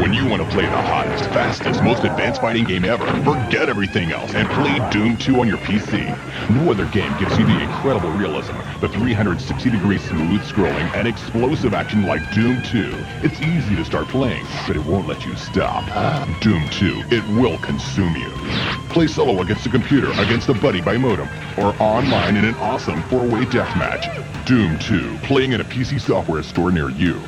When you want to play the hottest, fastest, most advanced fighting game ever, forget everything else and play Doom 2 on your PC. No other game gives you the incredible realism, the 360 degree smooth scrolling, and explosive action like Doom 2. It's easy to start playing, but it won't let you stop. Doom 2, it will consume you. Play solo against a computer, against a buddy by modem, or online in an awesome four-way deathmatch. Doom 2, playing in a PC software store near you.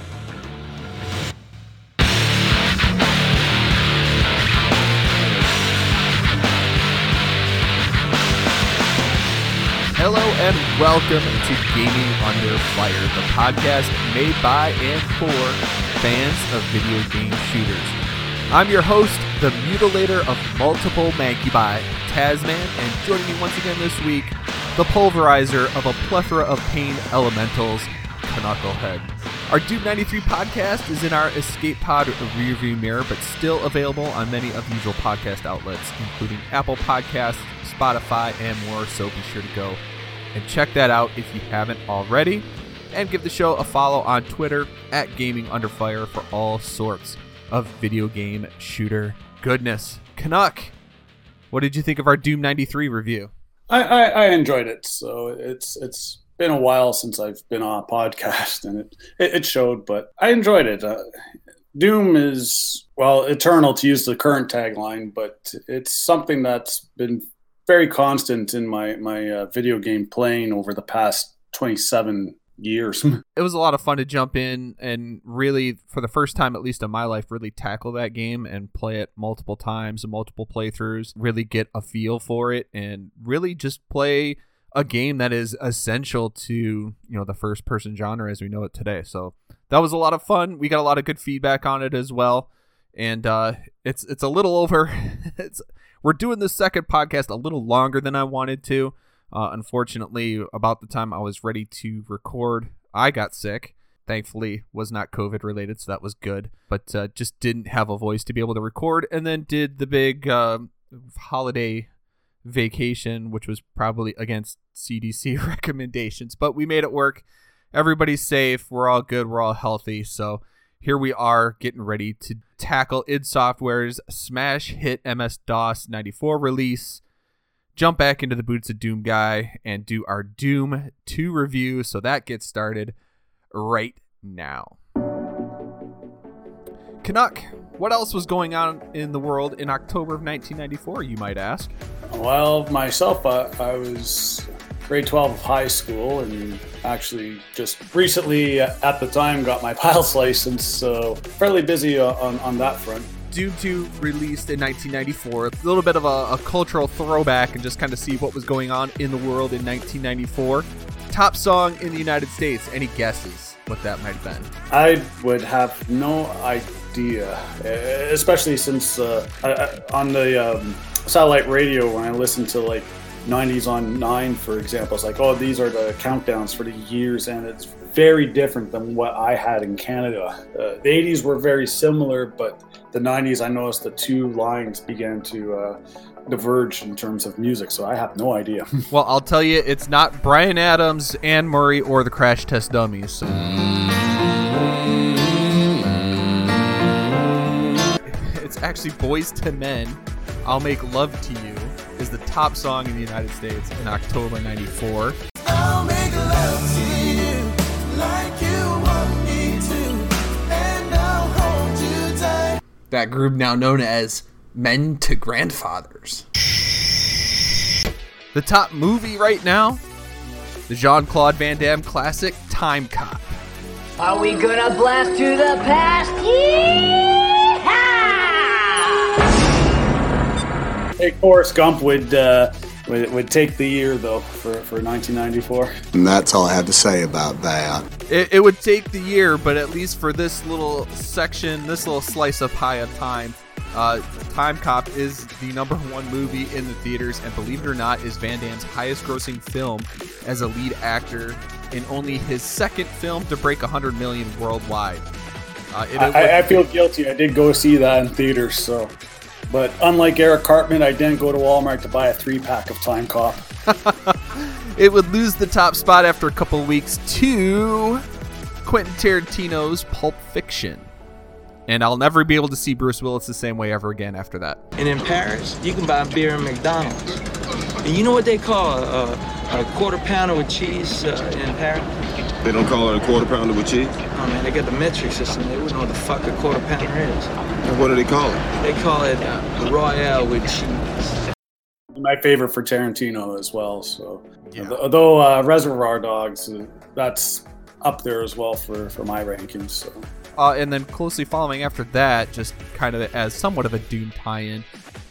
Welcome to Gaming Under Fire, the podcast made by and for fans of video game shooters. I'm your host, the mutilator of multiple Mancubi, Tasman, and joining me once again this week, the pulverizer of a plethora of pain elementals, Knucklehead. Our Doom 93 podcast is in our Escape Pod rearview mirror, but still available on many of the usual podcast outlets, including Apple Podcasts, Spotify, and more. So be sure to go and check that out if you haven't already. And give the show a follow on Twitter at Gaming Under Fire for all sorts of video game shooter goodness. Canuck, what did you think of our Doom 93 review? I, I, I enjoyed it. So it's it's been a while since I've been on a podcast, and it it, it showed. But I enjoyed it. Uh, Doom is well eternal to use the current tagline, but it's something that's been very constant in my my uh, video game playing over the past twenty seven years. it was a lot of fun to jump in and really, for the first time at least in my life, really tackle that game and play it multiple times and multiple playthroughs. Really get a feel for it and really just play a game that is essential to you know the first person genre as we know it today. So that was a lot of fun. We got a lot of good feedback on it as well, and uh, it's it's a little over. it's we're doing the second podcast a little longer than I wanted to. Uh, unfortunately, about the time I was ready to record, I got sick. Thankfully, was not COVID related, so that was good. But uh, just didn't have a voice to be able to record, and then did the big uh, holiday vacation, which was probably against CDC recommendations. But we made it work. Everybody's safe. We're all good. We're all healthy. So here we are getting ready to tackle id Software's smash hit MS DOS 94 release, jump back into the boots of Doom Guy, and do our Doom 2 review. So that gets started right now. Canuck, what else was going on in the world in October of 1994, you might ask? Well, myself, uh, I was grade 12 of high school and actually just recently uh, at the time got my pilot's license so fairly busy uh, on, on that front. Doom 2 released in 1994 a little bit of a, a cultural throwback and just kind of see what was going on in the world in 1994 top song in the united states. Any guesses what that might have been? I would have no idea especially since uh, I, on the um, satellite radio when i listened to like 90s on 9 for example it's like oh these are the countdowns for the years and it's very different than what i had in canada. Uh, the 80s were very similar but the 90s i noticed the two lines began to uh, diverge in terms of music so i have no idea. Well i'll tell you it's not Bryan Adams anne murray or the crash test dummies. So. it's actually Boyz II Men i'll make love to you is the top song in the United States in October 94. that group now known as Men to Grandfathers. The top movie right now, the Jean Claude Van Damme classic Time Cop. Are we gonna blast to the past? Yeehaw! Hey, Forrest Gump would, uh, would would take the year though for, for 1994. And that's all I have to say about that. It, it would take the year, but at least for this little section, this little slice of pie of time, uh, Time Cop is the number one movie in the theaters, and believe it or not, is Van Damme's highest grossing film as a lead actor in only his second film to break 100 million worldwide. Uh, it, I, I, feel guilty. I did go see that in theaters, so. But unlike Eric Cartman, I didn't go to Walmart to buy a three pack of Time Cop. it would lose the top spot after a couple weeks to Quentin Tarantino's Pulp Fiction. And I'll never be able to see Bruce Willis the same way ever again after that. And in Paris, you can buy beer in McDonald's. And you know what they call a, a, a quarter pounder with cheese uh, in Paris? They don't call it a quarter pounder with cheese? Oh man, they got the metric system. They wouldn't know what the fuck a quarter pounder is. And what do they call it? They call it uh, Royale with cheese. My favorite for Tarantino as well. So, although uh, Reservoir Dogs, uh, that's up there as well for, for my rankings. So. Uh, and then closely following after that, just kind of as somewhat of a Doom tie-in,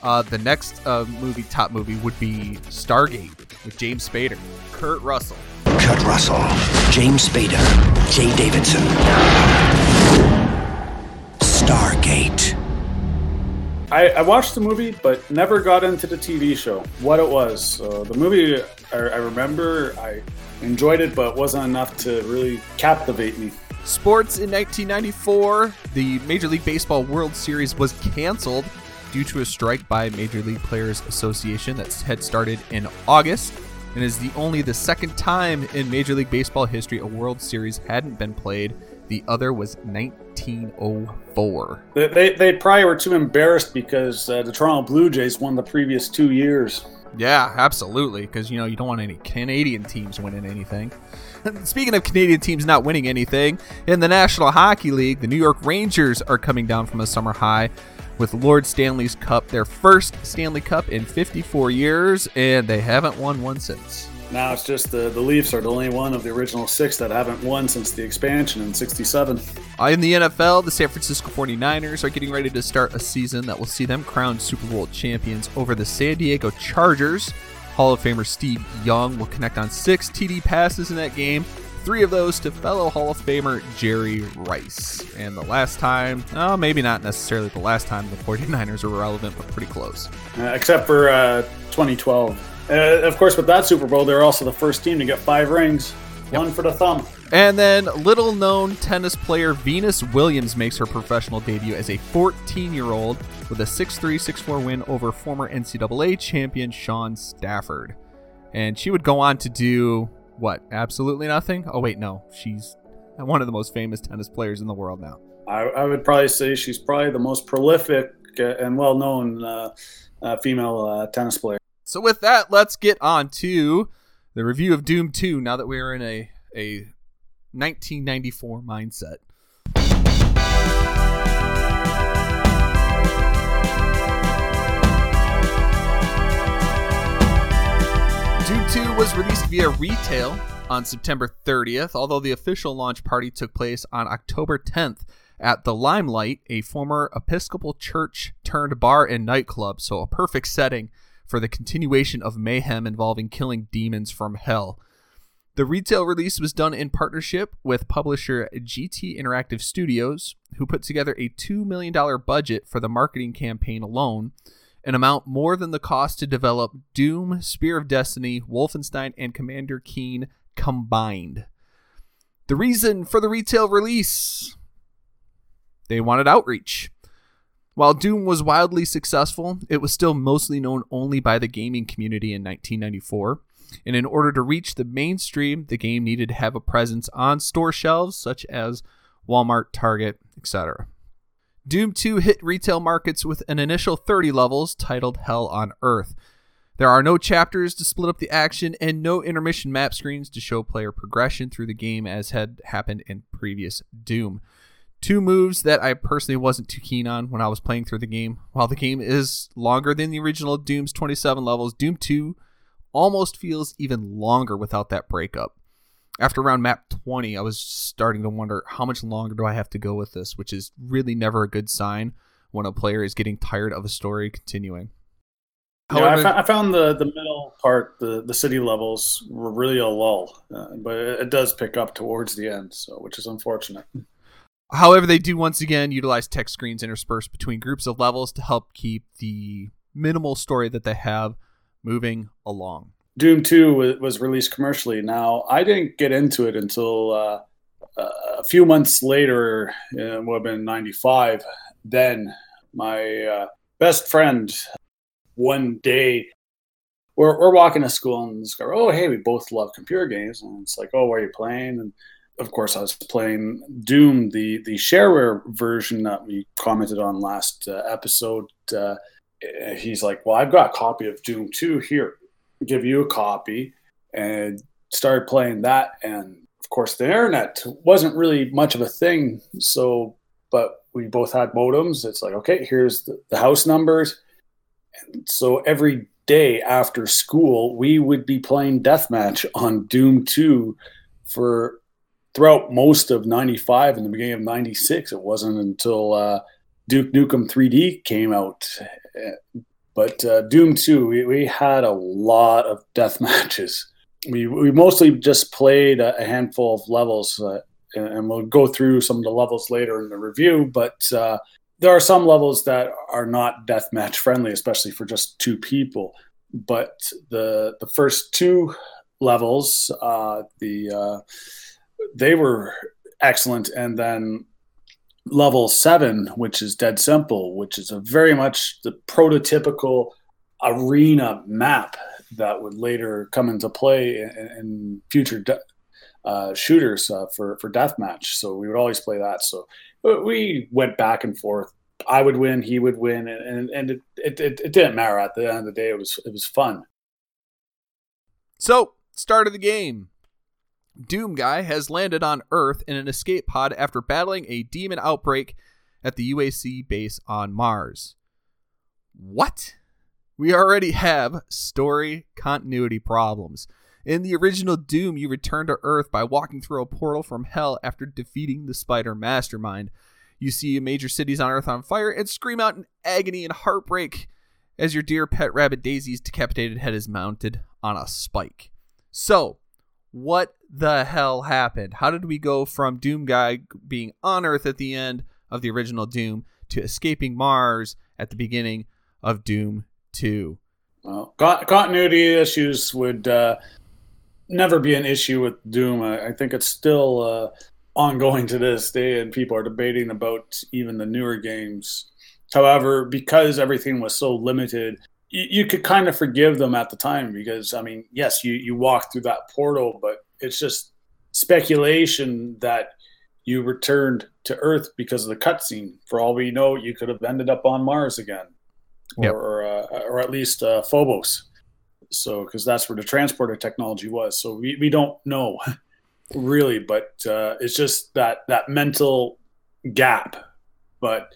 uh, the next uh, movie, top movie, would be Stargate with James Spader, Kurt Russell. Kurt Russell, James Spader, Jaye Davidson. Stargate. I, I watched the movie, but never got into the TV show. What it was. So the movie, I, I remember I enjoyed it, but wasn't enough to really captivate me. Sports in 1994, the Major League Baseball World Series was canceled due to a strike by Major League Players Association that had started in August and is the only the second time in Major League Baseball history a World Series hadn't been played. The other was 1904. They, they, they probably were too embarrassed because uh, the Toronto Blue Jays won the previous two years. Yeah, absolutely. Because, you know, you don't want any Canadian teams winning anything. Speaking of Canadian teams not winning anything, in the National Hockey League, the New York Rangers are coming down from a summer high with Lord Stanley's Cup, their first Stanley Cup in 54 years, and they haven't won one since. Now it's just the, the Leafs are the only one of the original six that haven't won since the expansion in 67. Uh, in the NFL, the San Francisco 49ers are getting ready to start a season that will see them crowned Super Bowl champions over the San Diego Chargers. Hall of Famer Steve Young will connect on six TD passes in that game, three of those to fellow Hall of Famer Jerry Rice. And the last time, oh, maybe not necessarily the last time the 49ers were relevant, but pretty close. Uh, except for uh, 2012. Uh, of course, with that Super Bowl, they're also the first team to get five rings. Yep. One for the thumb. And then little known tennis player Venus Williams makes her professional debut as a 14 year old with a 6 3 6 4 win over former NCAA champion Shaun Stafford. And she would go on to do what? Absolutely nothing? Oh, wait, no. She's one of the most famous tennis players in the world now. I, I would probably say she's probably the most prolific and well known uh, uh, female uh, tennis player. So, with that, let's get on to the review of Doom 2 now that we're in a, a 1994 mindset. Doom 2 was released via retail on September 30th, although the official launch party took place on October 10th at the Limelight, a former Episcopal church turned bar and nightclub, so a perfect setting for the continuation of mayhem involving killing demons from hell. The retail release was done in partnership with publisher GT Interactive Studios, who put together a $2 million budget for the marketing campaign alone, an amount more than the cost to develop Doom, Spear of Destiny, Wolfenstein, and Commander Keen combined. The reason for the retail release they wanted outreach. While Doom was wildly successful, it was still mostly known only by the gaming community in 1994. And in order to reach the mainstream, the game needed to have a presence on store shelves such as Walmart, Target, etc. Doom 2 hit retail markets with an initial 30 levels titled Hell on Earth. There are no chapters to split up the action and no intermission map screens to show player progression through the game as had happened in previous Doom. Two moves that I personally wasn't too keen on when I was playing through the game. While the game is longer than the original Doom's 27 levels, Doom 2 almost feels even longer without that breakup after around map 20, I was starting to wonder how much longer do I have to go with this, which is really never a good sign when a player is getting tired of a story continuing. However, yeah, I, found the, the middle part, the, the city levels, were really a lull, uh, but it does pick up towards the end, so which is unfortunate. However, they do once again utilize text screens interspersed between groups of levels to help keep the minimal story that they have moving along. Doom 2 was released commercially. Now, I didn't get into it until uh, a few months later, it would have been 95. Then my uh, best friend, one day, we're, we're walking to school and guy, oh, hey, we both love computer games. And it's like, oh, where are you playing? And of course, I was playing Doom, the the shareware version that we commented on last uh, episode. Uh, he's like, "Well, I've got a copy of Doom 2 here. Give you a copy," and started playing that. And of course, the internet wasn't really much of a thing. So, but we both had modems. It's like, okay, here's the, the house numbers. And so every day after school, we would be playing deathmatch on Doom 2 for throughout most of 95 and the beginning of 96 it wasn't until uh, duke nukem 3d came out but uh, doom 2 we, we, had a lot of death matches we, we mostly just played a, handful of levels uh, and we'll go through some of the levels later in the review but uh, there are some levels that are not deathmatch friendly especially for just two people but the the first two levels uh, the uh, they were excellent. And then level seven, which is Dead Simple, which is a very much the prototypical arena map that would later come into play in, in future de- uh, shooters uh, for for deathmatch. So we would always play that. So we went back and forth. I would win, he would win, and and it it, it, it didn't matter. At the end of the day, it was it was fun. So start of the game. Doom Guy has landed on Earth in an escape pod after battling a demon outbreak at the UAC base on Mars. What? We already have story continuity problems. In the original Doom, you return to Earth by walking through a portal from hell after defeating the Spider Mastermind. You see major cities on Earth on fire and scream out in agony and heartbreak as your dear pet rabbit Daisy's decapitated head is mounted on a spike. So, what the hell happened? How did we go from Doom Guy being on Earth at the end of the original Doom to escaping Mars at the beginning of Doom 2? Well, continuity issues would uh, never be an issue with Doom. I, I think it's still uh, ongoing to this day, and people are debating about even the newer games. However, because everything was so limited, you, you could kind of forgive them at the time because I mean, yes, you you walk through that portal, but it's just speculation that you returned to Earth because of the cutscene. For all we know, you could have ended up on Mars again, yep. or uh, or at least uh, Phobos. So, because that's where the transporter technology was. So we, we don't know really, but uh, it's just that that mental gap. But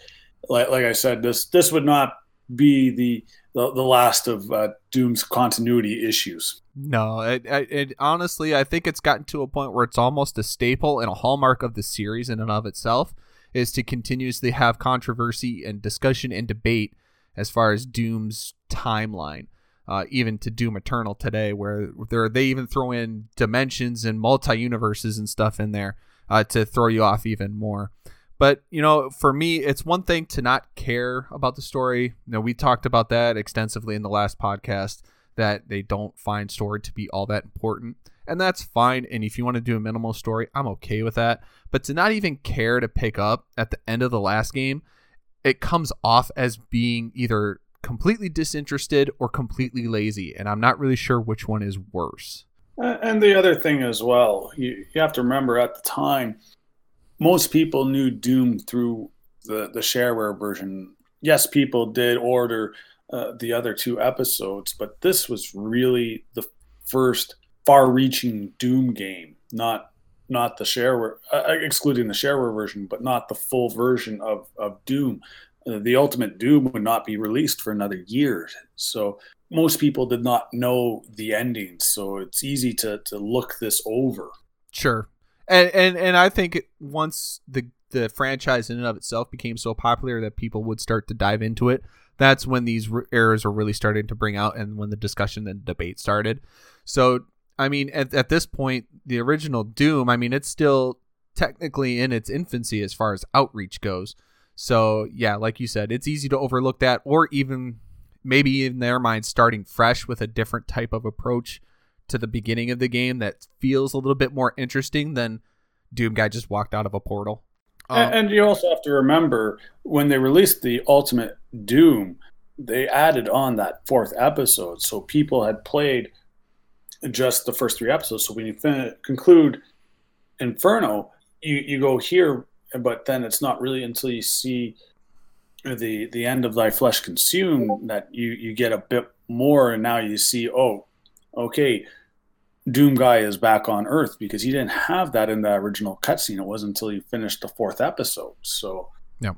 like like I said, this this would not be the the, the last of uh, Doom's continuity issues. No, it, it, honestly, I think it's gotten to a point where it's almost a staple and a hallmark of the series in and of itself is to continuously have controversy and discussion and debate as far as Doom's timeline. Uh, even to Doom Eternal today, where they even throw in dimensions and multi universes and stuff in there uh, to throw you off even more. But you know, for me, it's one thing to not care about the story. You know, we talked about that extensively in the last podcast that they don't find story to be all that important, and that's fine. And if you want to do a minimal story, I'm okay with that. But to not even care to pick up at the end of the last game, it comes off as being either completely disinterested or completely lazy, and I'm not really sure which one is worse. And the other thing as well, you, you have to remember at the time most people knew Doom through the the shareware version. Yes, people did order uh, the other two episodes, but this was really the first far-reaching Doom game, not not the shareware, uh, uh, excluding the shareware version, but not the full version of of Doom. Uh, the Ultimate Doom would not be released for another year, so most people did not know the ending. So it's easy to to look this over. Sure, and and and I think once the the franchise in and of itself became so popular that people would start to dive into it. That's when these errors are really starting to bring out, and when the discussion and debate started. So, I mean, at, at this point, the original Doom, I mean, it's still technically in its infancy as far as outreach goes. So, yeah, like you said, it's easy to overlook that, or even maybe in their mind, starting fresh with a different type of approach to the beginning of the game that feels a little bit more interesting than Doom guy just walked out of a portal. Um, and you also have to remember when they released the Ultimate Doom, they added on that fourth episode, so people had played just the first three episodes. So when you fin- conclude Inferno, you you go here, but then it's not really until you see the the end of thy flesh consumed that you you get a bit more, and now you see, oh, okay, Doom guy is back on Earth because he didn't have that in the original cutscene. It wasn't until he finished the fourth episode. So, Yep.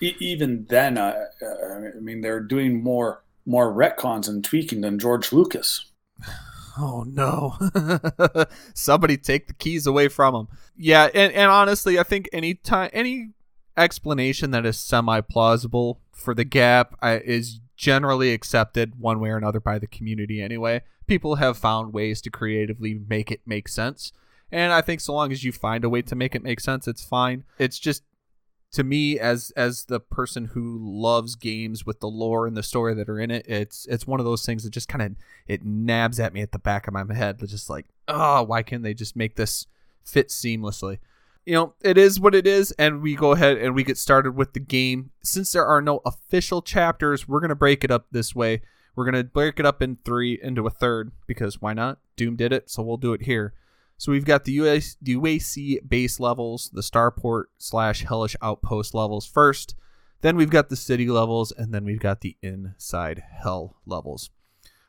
e- even then, uh, uh, I mean, they're doing more more retcons and tweaking than George Lucas. Oh no. Somebody take the keys away from him. Yeah, and, and honestly, I think any time any explanation that is semi plausible for the gap uh, is generally accepted one way or another by the community anyway. People have found ways to creatively make it make sense. And I think so long as you find a way to make it make sense, it's fine. It's just to me as as the person who loves games with the lore and the story that are in it it's it's one of those things that just kind of it nabs at me at the back of my head it's just like oh why can't they just make this fit seamlessly you know it is what it is and we go ahead and we get started with the game. Since there are no official chapters we're to break it up this way. We're to break it up in three into a third because why not? Doom did it so we'll do it here. So we've got the US, the UAC base levels, the starport slash hellish outpost levels first. Then we've got the city levels, and then we've got the inside hell levels.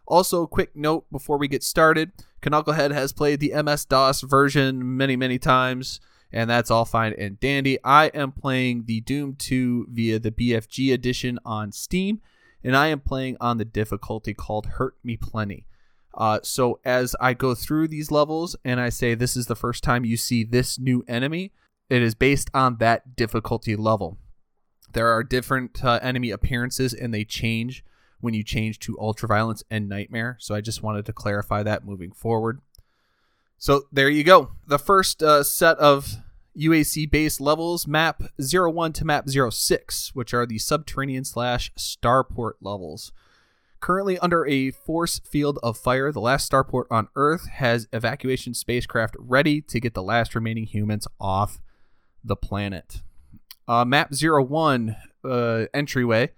Also, a quick note before we get started: Knucklehead has played the MS DOS version many, many times, and that's all fine and dandy. I am playing the Doom 2 via the BFG edition on Steam, and I am playing on the difficulty called Hurt Me Plenty. Uh, so as I go through these levels and I say this is the first time you see this new enemy, it is based on that difficulty level. There are different uh, enemy appearances and they change when you change to ultraviolence and nightmare. So I just wanted to clarify that moving forward. So there you go. The first uh, set of UAC based levels map 01 to map 06, which are the subterranean slash starport levels. Currently under a force field of fire, the last starport on Earth has evacuation spacecraft ready to get the last remaining humans off the planet. Uh, map 01 uh, entryway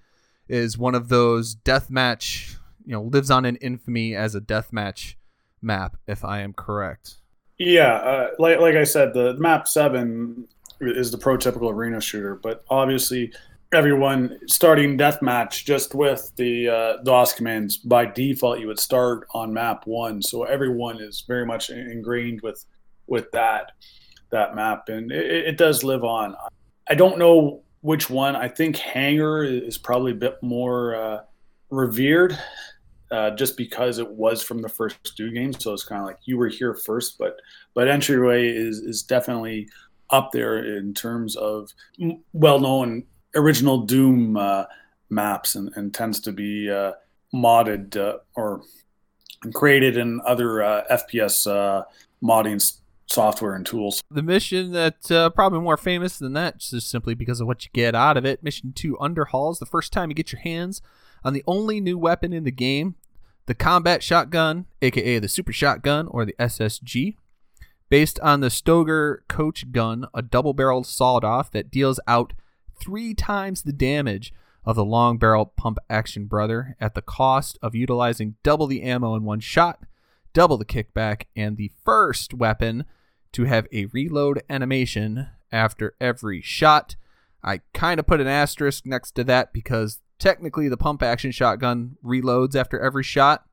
is one of those deathmatch, you know, lives on in infamy as a deathmatch map, if I am correct. Yeah, uh, like like I said, the map seven is the prototypical arena shooter, but obviously everyone starting deathmatch just with the uh, DOS commands by default you would start on map one, so everyone is very much ingrained with with that that map, and it, it does live on. I don't know which one. I think Hangar is probably a bit more uh, revered. Uh, just because it was from the first two games, so it's kind of like you were here first. But but entryway is is definitely up there in terms of well known original Doom uh, maps and, and, tends to be uh, modded uh, or created in other uh, FPS uh, modding software and tools. The mission that uh, probably more famous than that, just simply because of what you get out of it. Mission two, Underhalls. The first time you get your hands on the only new weapon in the game, the combat shotgun, aka the super shotgun or the SSG. Based on the Stoeger coach gun, a double barreled sawed off that deals out three times the damage of the long barrel pump action brother at the cost of utilizing double the ammo in one shot, double the kickback, and the first weapon to have a reload animation after every shot. I kind of put an asterisk next to that because technically the pump action shotgun reloads after every shot,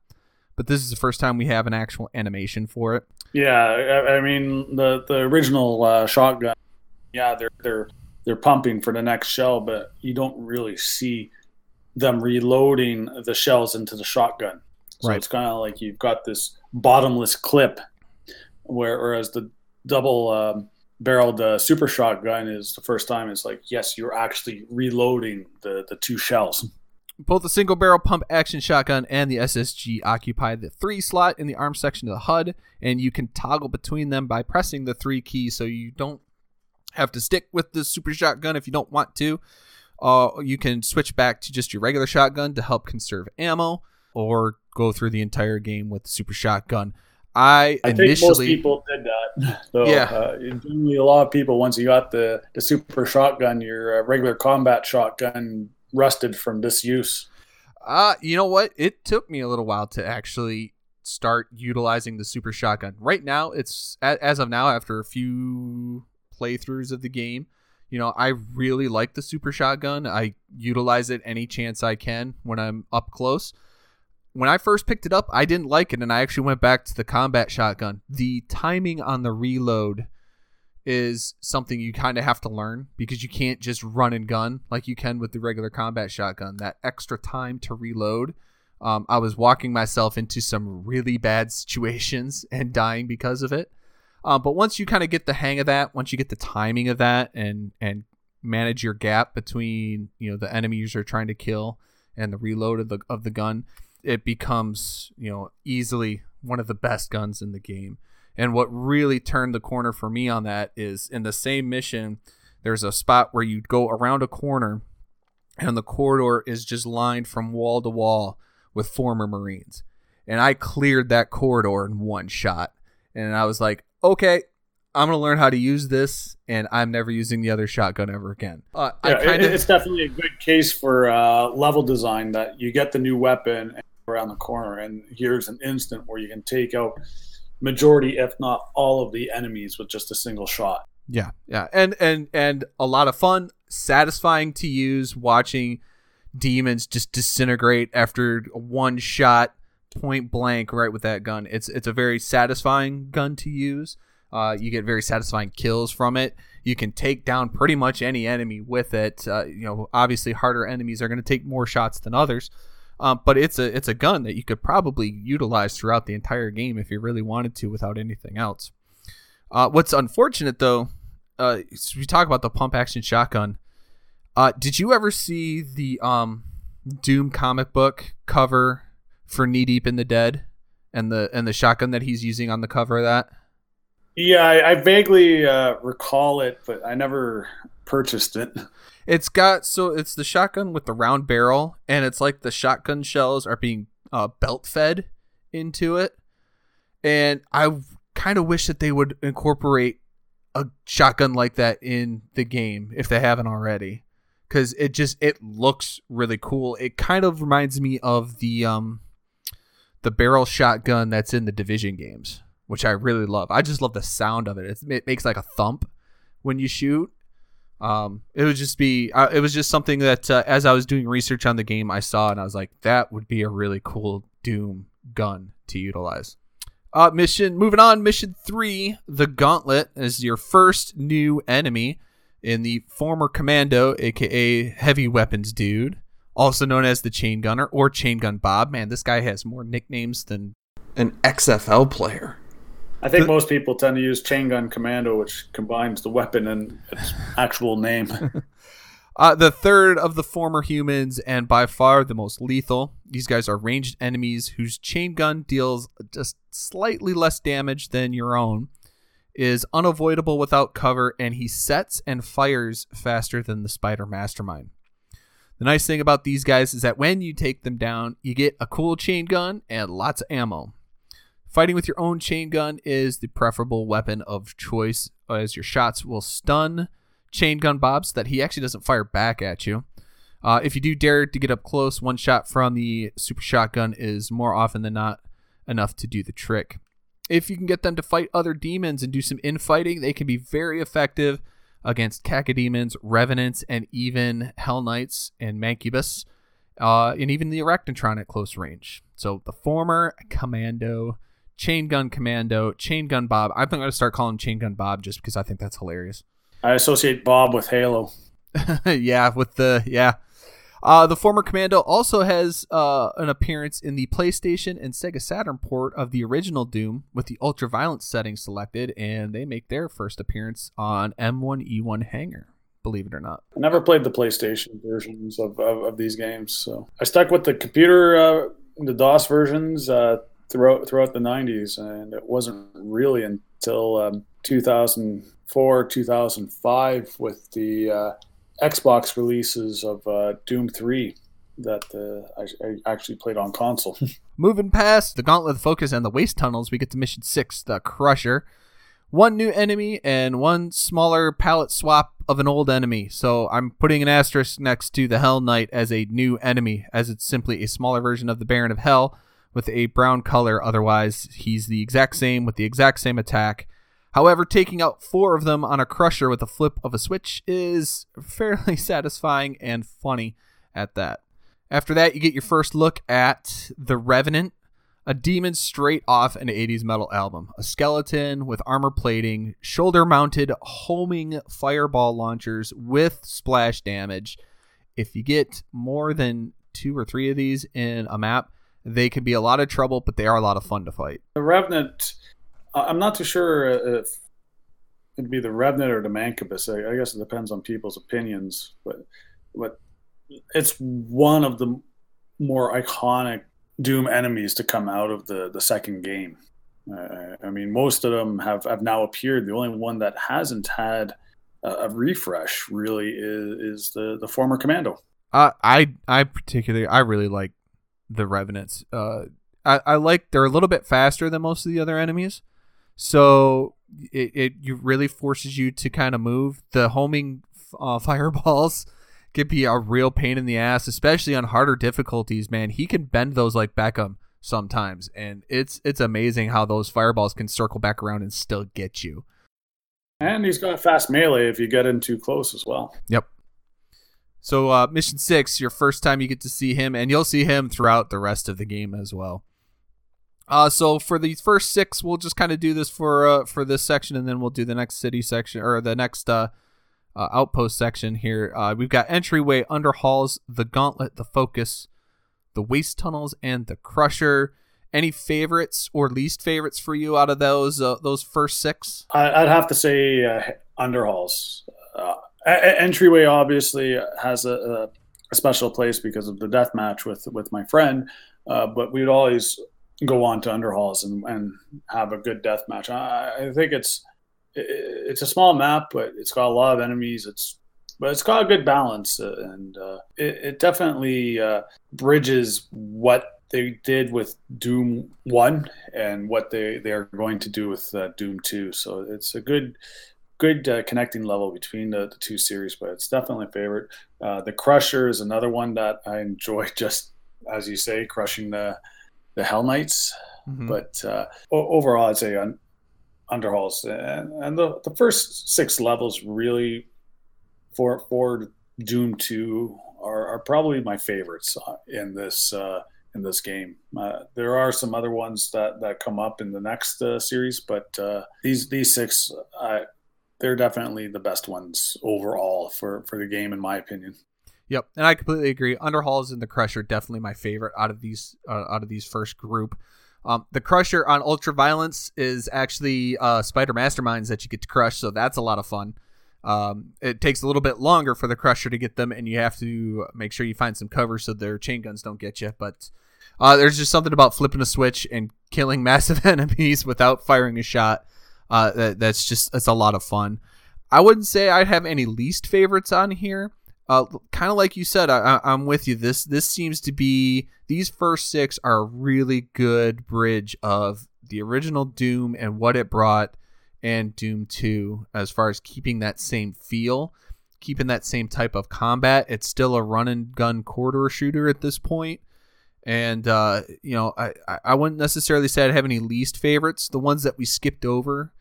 but this is the first time we have an actual animation for it. Yeah, I mean the the original uh, shotgun. Yeah, they're they're they're pumping for the next shell, but you don't really see them reloading the shells into the shotgun. So Right. it's kind of like you've got this bottomless clip, where, whereas the double um, barreled uh, super shotgun is the first time it's like, yes, you're actually reloading the, the two shells. Both the single barrel pump action shotgun and the SSG occupy the three slot in the arm section of the HUD, and you can toggle between them by pressing the three keys so you don't have to stick with the super shotgun if you don't want to. Uh, you can switch back to just your regular shotgun to help conserve ammo, or go through the entire game with the super shotgun. I, I think most people did that. So, Yeah. uh, generally a lot of people, once you got the, the super shotgun, your uh, regular combat shotgun rusted from disuse. Uh, you know what? It took me a little while to actually start utilizing the super shotgun. Right now, it's as of now after a few playthroughs of the game, you know, I really like the super shotgun. I utilize it any chance I can when I'm up close. When I first picked it up, I didn't like it and I actually went back to the combat shotgun. The timing on the reload is something you kind of have to learn because you can't just run and gun like you can with the regular combat shotgun. That extra time to reload um, I was walking myself into some really bad situations and dying because of it. Uh, but once you kind of get the hang of that, once you get the timing of that, and and manage your gap between you know the enemies you're trying to kill and the reload of the of the gun, it becomes you know easily one of the best guns in the game. And what really turned the corner for me on that is in the same mission, there's a spot where you go around a corner, and the corridor is just lined from wall to wall with former Marines. And I cleared that corridor in one shot. And I was like, okay, I'm going to learn how to use this, and I'm never using the other shotgun ever again. Uh, yeah, kinda... It's definitely a good case for uh, level design that you get the new weapon around the corner, and here's an instant where you can take out majority, if not all, of the enemies with just a single shot. Yeah, yeah, and and and a lot of fun, satisfying to use watching demons just disintegrate after one shot point blank right with that gun. It's it's a very satisfying gun to use. Uh, you get very satisfying kills from it. You can take down pretty much any enemy with it. Uh, you know, obviously harder enemies are going to take more shots than others, um, but it's a it's a gun that you could probably utilize throughout the entire game if you really wanted to without anything else. Uh, what's unfortunate though, uh, we talk about the pump action shotgun. Uh, did you ever see the um, Doom comic book cover for Knee Deep in the Dead and the and the shotgun that he's using on the cover of that? Yeah, I, I vaguely uh, recall it, but I never purchased it. It's got so it's the shotgun with the round barrel, and it's like the shotgun shells are being uh, belt fed into it. And I kind of wish that they would incorporate a shotgun like that in the game if they haven't already because it just it looks really cool. It kind of reminds me of the um the barrel shotgun that's in the Division games, which I really love. I just love the sound of it. It makes like a thump when you shoot. Um, it would just be uh, it was just something that uh, as I was doing research on the game, I saw and I was like, that would be a really cool Doom gun to utilize. Uh, mission moving on. Mission three, the Gauntlet is your first new enemy in the former commando, aka heavy weapons dude, also known as the chain gunner or chain gun Bob. Man, this guy has more nicknames than an XFL player. I think the, most people tend to use chain gun commando, which combines the weapon and its actual name. uh, the third of the former humans, and by far the most lethal. These guys are ranged enemies whose chain gun deals just slightly less damage than your own is unavoidable without cover, and he sets and fires faster than the spider mastermind. The nice thing about these guys is that when you take them down, you get a cool chain gun and lots of ammo. Fighting with your own chain gun is the preferable weapon of choice, as your shots will stun chain gun Bob so that he actually doesn't fire back at you. Uh, if you do dare to get up close, one shot from the super shotgun is more often than not enough to do the trick if you can get them to fight other demons and do some infighting, they can be very effective against cacodemons, revenants, and even hell knights and mancubus, uh, and even the arachnotron at close range. So the former commando, chain gun commando, chain gun Bob. I think I'm going to start calling chain gun Bob just because I think that's hilarious. I associate Bob with Halo. yeah, with the yeah. Uh, the former Commando also has uh, an appearance in the PlayStation and Sega Saturn port of the original Doom with the ultraviolence setting selected, and they make their first appearance on M1E1 Hangar. Believe it or not, I never played the PlayStation versions of, of, of these games, so I stuck with the computer, uh, the DOS versions uh, throughout throughout the '90s, and it wasn't really until um, 2004, 2005 with the uh, Xbox releases of uh, Doom 3 that uh, I, I, actually played on console. Moving past the Gauntlet Focus and the Waste Tunnels, we get to Mission 6, the Crusher. One new enemy and one smaller palette swap of an old enemy. So I'm putting an asterisk next to the Hell Knight as a new enemy, as it's simply a smaller version of the Baron of Hell with a brown color. Otherwise, he's the exact same with the exact same attack. However, taking out four of them on a crusher with a flip of a switch is fairly satisfying and funny at that. After that, you get your first look at The Revenant, a demon straight off an 80s metal album. A skeleton with armor plating, shoulder mounted homing fireball launchers with splash damage. If you get more than two or three of these in a map, they can be a lot of trouble, but they are a lot of fun to fight. The Revenant, I'm not too sure if it'd be the Revenant or the Mancubus. I, I guess it depends on people's opinions, but but it's one of the more iconic Doom enemies to come out of the the second game. Uh, I mean, most of them have have now appeared. The only one that hasn't had a, a refresh really is is the the former Commando. Uh, I I particularly I really like the revenants. Uh, I I like they're a little bit faster than most of the other enemies, so it it you really forces you to kind of move. The homing uh, fireballs can be a real pain in the ass, especially on harder difficulties. Man, he can bend those like Beckham sometimes, and it's it's amazing how those fireballs can circle back around and still get you. And he's got fast melee if you get in too close as well. Yep. So uh, mission six, your first time you get to see him, and you'll see him throughout the rest of the game as well. Uh, so for the first six, we'll just kind of do this for uh, for this section, and then we'll do the next city section or the next uh, uh, outpost section here. Uh, we've got entryway, underhalls, the gauntlet, the focus, the waste tunnels, and the crusher. Any favorites or least favorites for you out of those uh, those first six? I'd have to say uh, underhalls. Uh, e- entryway obviously has a, a, a special place because of the death match with with my friend, uh, but we'd always go on to underhalls and, and have a good death match. I, I think it's it, it's a small map, but it's got a lot of enemies. It's but it's got a good balance, uh, and uh, it, it definitely uh, bridges what they did with Doom One and what they they are going to do with uh, Doom Two. So it's a good good uh, connecting level between the, the, two series, but it's definitely a favorite. Uh, the Crusher is another one that I enjoy. Just as you say, crushing the the Hell Knights. Mm-hmm. But uh, overall, I'd say un- underhalls and, and the, the first six levels really for for Doom Two are, are probably my favorites uh, in this uh, in this game. Uh, there are some other ones that, that come up in the next uh, series, but uh, these these six, they're definitely the best ones overall for, for the game, in my opinion. Yep, and I completely agree. Underhalls and the Crusher definitely my favorite out of these uh, out of these first group. Um, the Crusher on Ultra Violence is actually uh, Spider Masterminds that you get to crush, so that's a lot of fun. Um, it takes a little bit longer for the Crusher to get them, and you have to make sure you find some cover so their chain guns don't get you. But uh, there's just something about flipping a switch and killing massive enemies without firing a shot. Uh, that, that's just it's a lot of fun. I wouldn't say I'd have any least favorites on here. Uh, kind of like you said, I, am with you. This this seems to be these first six are a really good bridge of the original Doom and what it brought, and Doom Two as far as keeping that same feel, keeping that same type of combat. It's still a run and gun corridor shooter at this point. and uh, you know I I wouldn't necessarily say I'd have any least favorites. The ones that we skipped over,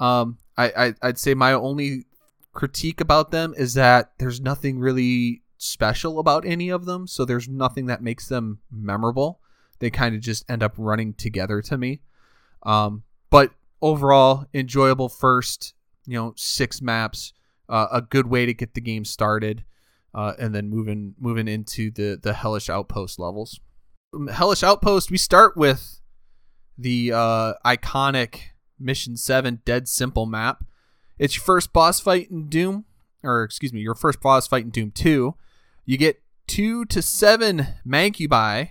um, I, I I'd say my only critique about them is that there's nothing really special about any of them, so there's nothing that makes them memorable. They kind of just end up running together to me. Um, but overall, enjoyable first, you know, six maps, uh, a good way to get the game started, uh, and then moving moving into the the Hellish Outpost levels. Hellish Outpost, we start with the uh, iconic Mission Seven Dead Simple map. It's your first boss fight in Doom, or excuse me, your first boss fight in Doom 2. You get 2 to 7 Mancubi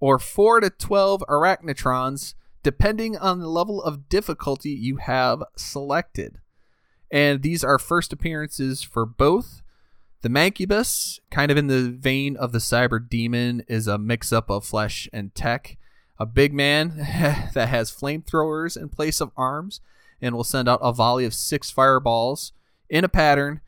or 4 to 12 Arachnotrons, depending on the level of difficulty you have selected. And these are first appearances for both. The Mancubus, kind of in the vein of the Cyber Demon, is a mix up of flesh and tech. A big man that has flamethrowers in place of arms and will send out a volley of six fireballs in a pattern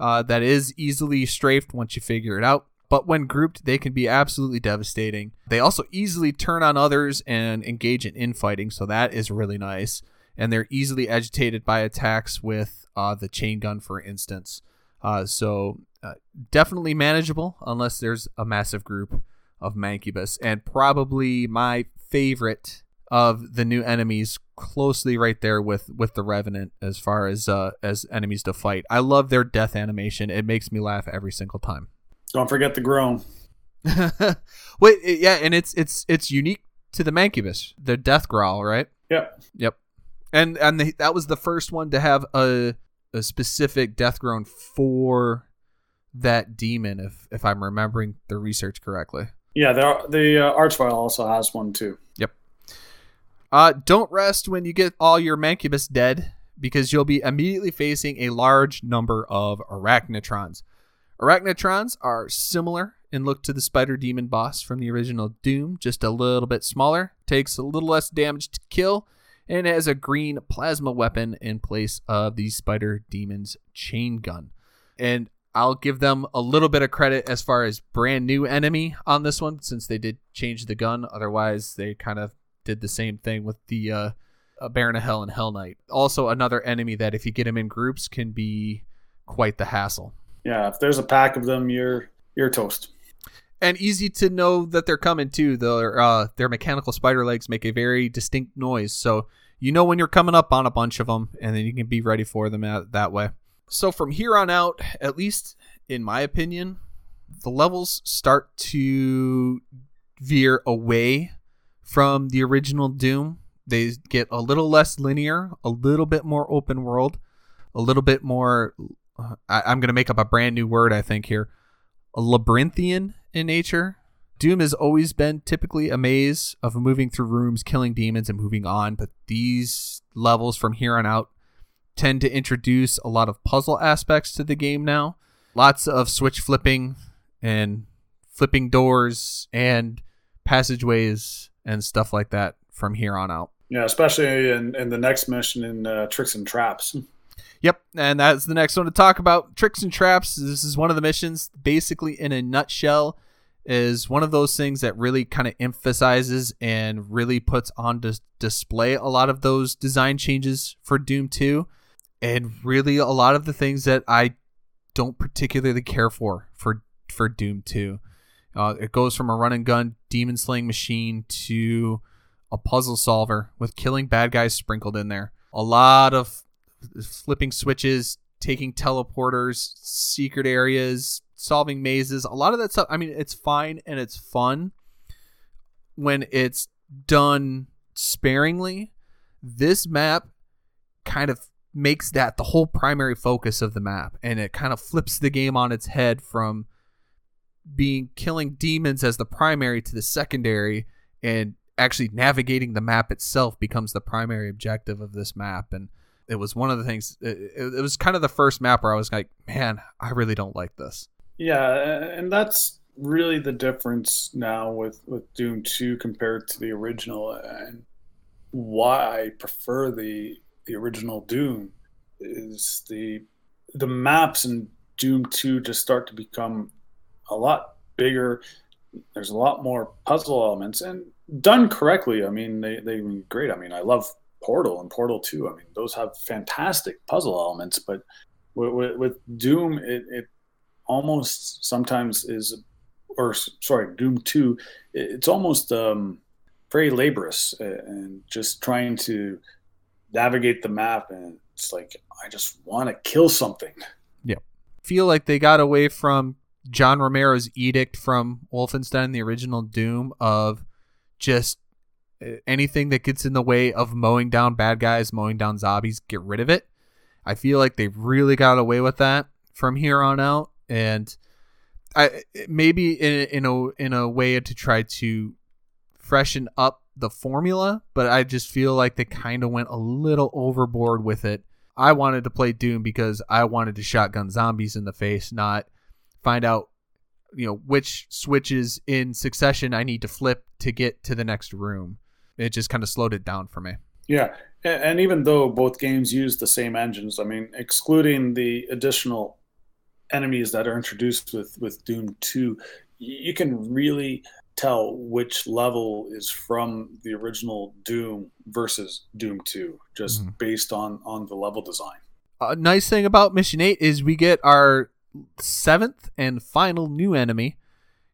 uh, that is easily strafed once you figure it out. but when grouped, they can be absolutely devastating. They also easily turn on others and engage in infighting, so that is really nice. And they're easily agitated by attacks with uh, the chain gun, for instance. Uh, so uh, definitely manageable unless there's a massive group of Mancubus, and probably my favorite of the new enemies, closely right there with with the Revenant as far as uh, as enemies to fight. I love their death animation; it makes me laugh every single time. Don't forget the groan. Wait, yeah, and it's it's it's unique to the Mancubus, the death growl, right? Yep. Yep. And and the, that was the first one to have a a specific death groan for that demon, if if I'm remembering the research correctly. Yeah, the the uh, Archvile also has one too. Yep. Uh, don't rest when you get all your Mancubus dead, because you'll be immediately facing a large number of Arachnotrons. Arachnotrons are similar in look to the Spider Demon boss from the original Doom, just a little bit smaller, takes a little less damage to kill, and has a green plasma weapon in place of the Spider Demon's chain gun. And I'll give them a little bit of credit as far as brand new enemy on this one, since they did change the gun. Otherwise, they kind of did the same thing with the uh, uh, Baron of Hell and Hell Knight. Also, another enemy that if you get them in groups can be quite the hassle. Yeah, if there's a pack of them, you're you're toast. And easy to know that they're coming too. Their uh, their mechanical spider legs make a very distinct noise, so you know when you're coming up on a bunch of them, and then you can be ready for them at, that way. So from here on out, at least in my opinion, the levels start to veer away from the original Doom. They get a little less linear, a little bit more open world, a little bit more. Uh, I, am going to make up a brand new word, I think, here. A labyrinthian in nature. Doom has always been typically a maze of moving through rooms, killing demons, and moving on, but these levels from here on out tend to introduce a lot of puzzle aspects to the game now. Lots of switch flipping and flipping doors and passageways and stuff like that from here on out. Yeah, especially in, in the next mission in uh, Tricks and Traps. Yep, and that's the next one to talk about. Tricks and Traps. This is one of the missions, basically in a nutshell, is one of those things that really kind of emphasizes and really puts on dis- display a lot of those design changes for Doom 2 and really a lot of the things that I don't particularly care for for for Doom 2. Uh, it goes from a run and gun demon slaying machine to a puzzle solver with killing bad guys sprinkled in there. A lot of flipping switches, taking teleporters, secret areas, solving mazes. A lot of that stuff. I mean, it's fine and it's fun when it's done sparingly. This map kind of makes that the whole primary focus of the map and it kind of flips the game on its head from being killing demons as the primary to the secondary and actually navigating the map itself becomes the primary objective of this map. And it was one of the things it, it, was kind of the first map where i was like man i really don't like this. Yeah and that's really the difference now with with doom 2 compared to the original and why i prefer the the original doom is the the maps in doom 2 just start to become a lot bigger there's a lot more puzzle elements and done correctly, I mean, they they great. I mean, I love Portal and Portal Two. I mean, those have fantastic puzzle elements, but with, with, Doom, it, it almost sometimes is, or sorry, Doom Two, it's almost um, very laborious and just trying to navigate the map, and it's like I just want to kill something. Yeah, feel like they got away from John Romero's edict from Wolfenstein, the original Doom, of just uh, anything that gets in the way of mowing down bad guys, mowing down zombies, get rid of it. I feel like they've really got away with that from here on out, and I maybe in in a in a way to try to freshen up the formula, but I just feel like they kind of went a little overboard with it. I wanted to play Doom because I wanted to shotgun zombies in the face, not find out you know which switches in succession I need to flip to get to the next room. It just kind of slowed it down for me. Yeah, and even though both games use the same engines, I mean, excluding the additional enemies that are introduced with with Doom 2, you can really tell which level is from the original Doom versus Doom 2 just Mm-hmm. based on on the level design. A nice thing about Mission 8 is we get our seventh and final new enemy.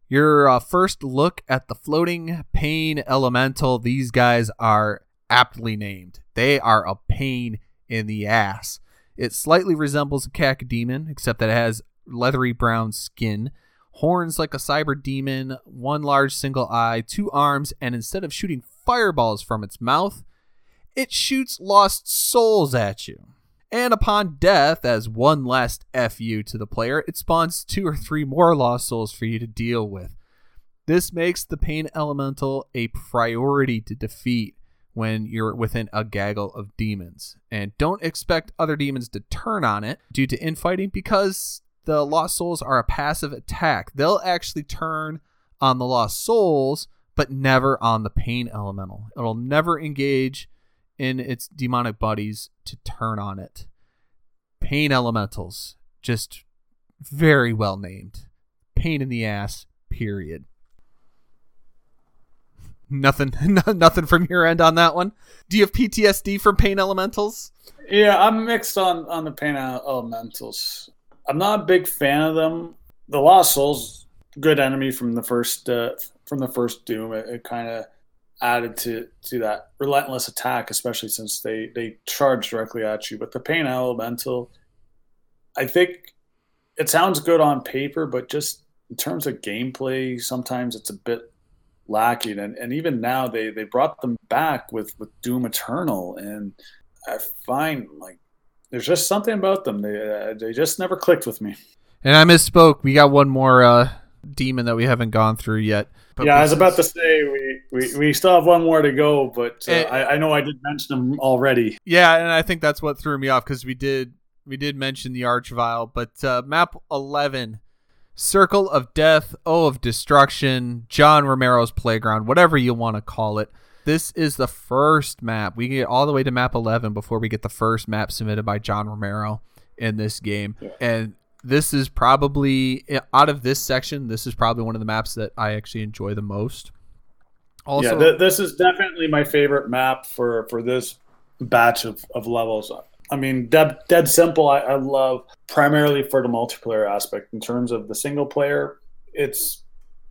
Your uh, first look at the floating pain elemental. These guys are aptly named. They are a pain in the ass. It slightly resembles a cacodemon, except that it has leathery brown skin, horns like a cyber demon, one large single eye, two arms, and instead of shooting fireballs from its mouth, it shoots lost souls at you. And upon death, as one last FU to the player, it spawns two or three more lost souls for you to deal with. This makes the Pain Elemental a priority to defeat when you're within a gaggle of demons. And don't expect other demons to turn on it due to infighting because the Lost Souls are a passive attack. They'll actually turn on the Lost Souls, but never on the Pain Elemental. It'll never engage in its demonic buddies to turn on it. Pain elementals, just very well named. Pain in the ass, period. Nothing nothing from your end on that one. Do you have PTSD from pain elementals? Yeah, I'm mixed on on the pain elementals. I'm not a big fan of them. The Lost Souls, good enemy from the first uh, from the first Doom. It, it kind of added to to that relentless attack, especially since they they charge directly at you. But the pain elemental, I think it sounds good on paper, but just in terms of gameplay, sometimes it's a bit lacking. And and even now they they brought them back with with Doom Eternal, and I find like there's just something about them. They uh, they just never clicked with me. And I misspoke. We got one more uh, demon that we haven't gone through yet. But yeah, I was about to say we, we, we still have one more to go, but uh. I, I know I did mention them already. Yeah, and I think that's what threw me off because we did we did mention the Archvile, but uh, map eleven, Circle of Death, O of Destruction, John Romero's Playground, whatever you want to call it. This is the first map. We get all the way to map eleven before we get the first map submitted by John Romero in this game, and this is probably eh, out of this section. This is probably one of the maps that I actually enjoy the most. Also, yeah, th- this is definitely my favorite map for, for this batch of, of levels. I mean, dead, dead simple. I, I love primarily for the multiplayer aspect. In terms of the single player, it's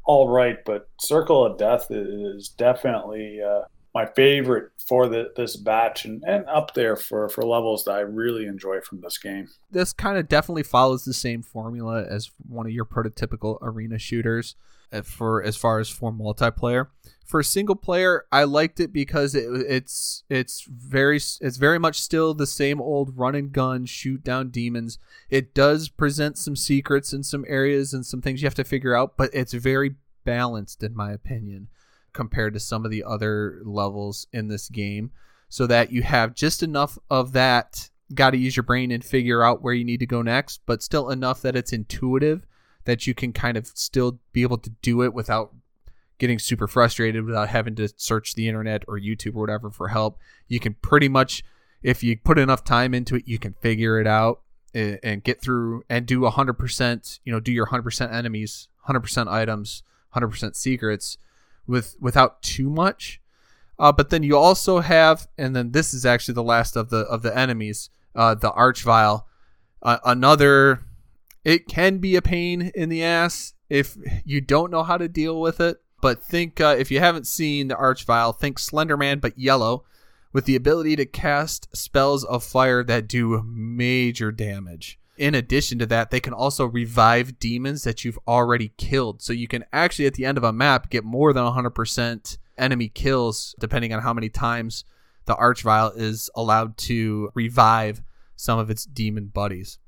all right, but Circle of Death is definitely uh, my favorite for the, this batch and, and up there for, for levels that I really enjoy from this game. this kind of definitely follows the same formula as one of your prototypical arena shooters uh, for as far as for multiplayer. For single player, I liked it because it, it's it's very it's very much still the same old run and gun shoot down demons. It does present some secrets in some areas and some things you have to figure out, but it's very balanced in my opinion compared to some of the other levels in this game so that you have just enough of that got to use your brain and figure out where you need to go next, but still enough that it's intuitive that you can kind of still be able to do it without getting super frustrated, without having to search the internet or YouTube or whatever for help. You can pretty much, if you put enough time into it, you can figure it out and, and get through and do 100%, you know, do your 100% enemies, 100% items, 100% secrets with without too much. Uh, but then you also have, and then this is actually the last of the of the enemies, uh, the Archvile. Uh, another, it can be a pain in the ass if you don't know how to deal with it. But think uh, if you haven't seen the Archvile, think Slenderman but yellow, with the ability to cast spells of fire that do major damage. In addition to that, they can also revive demons that you've already killed. So you can actually, at the end of a map, get more than 100% enemy kills, depending on how many times the Archvile is allowed to revive some of its demon buddies.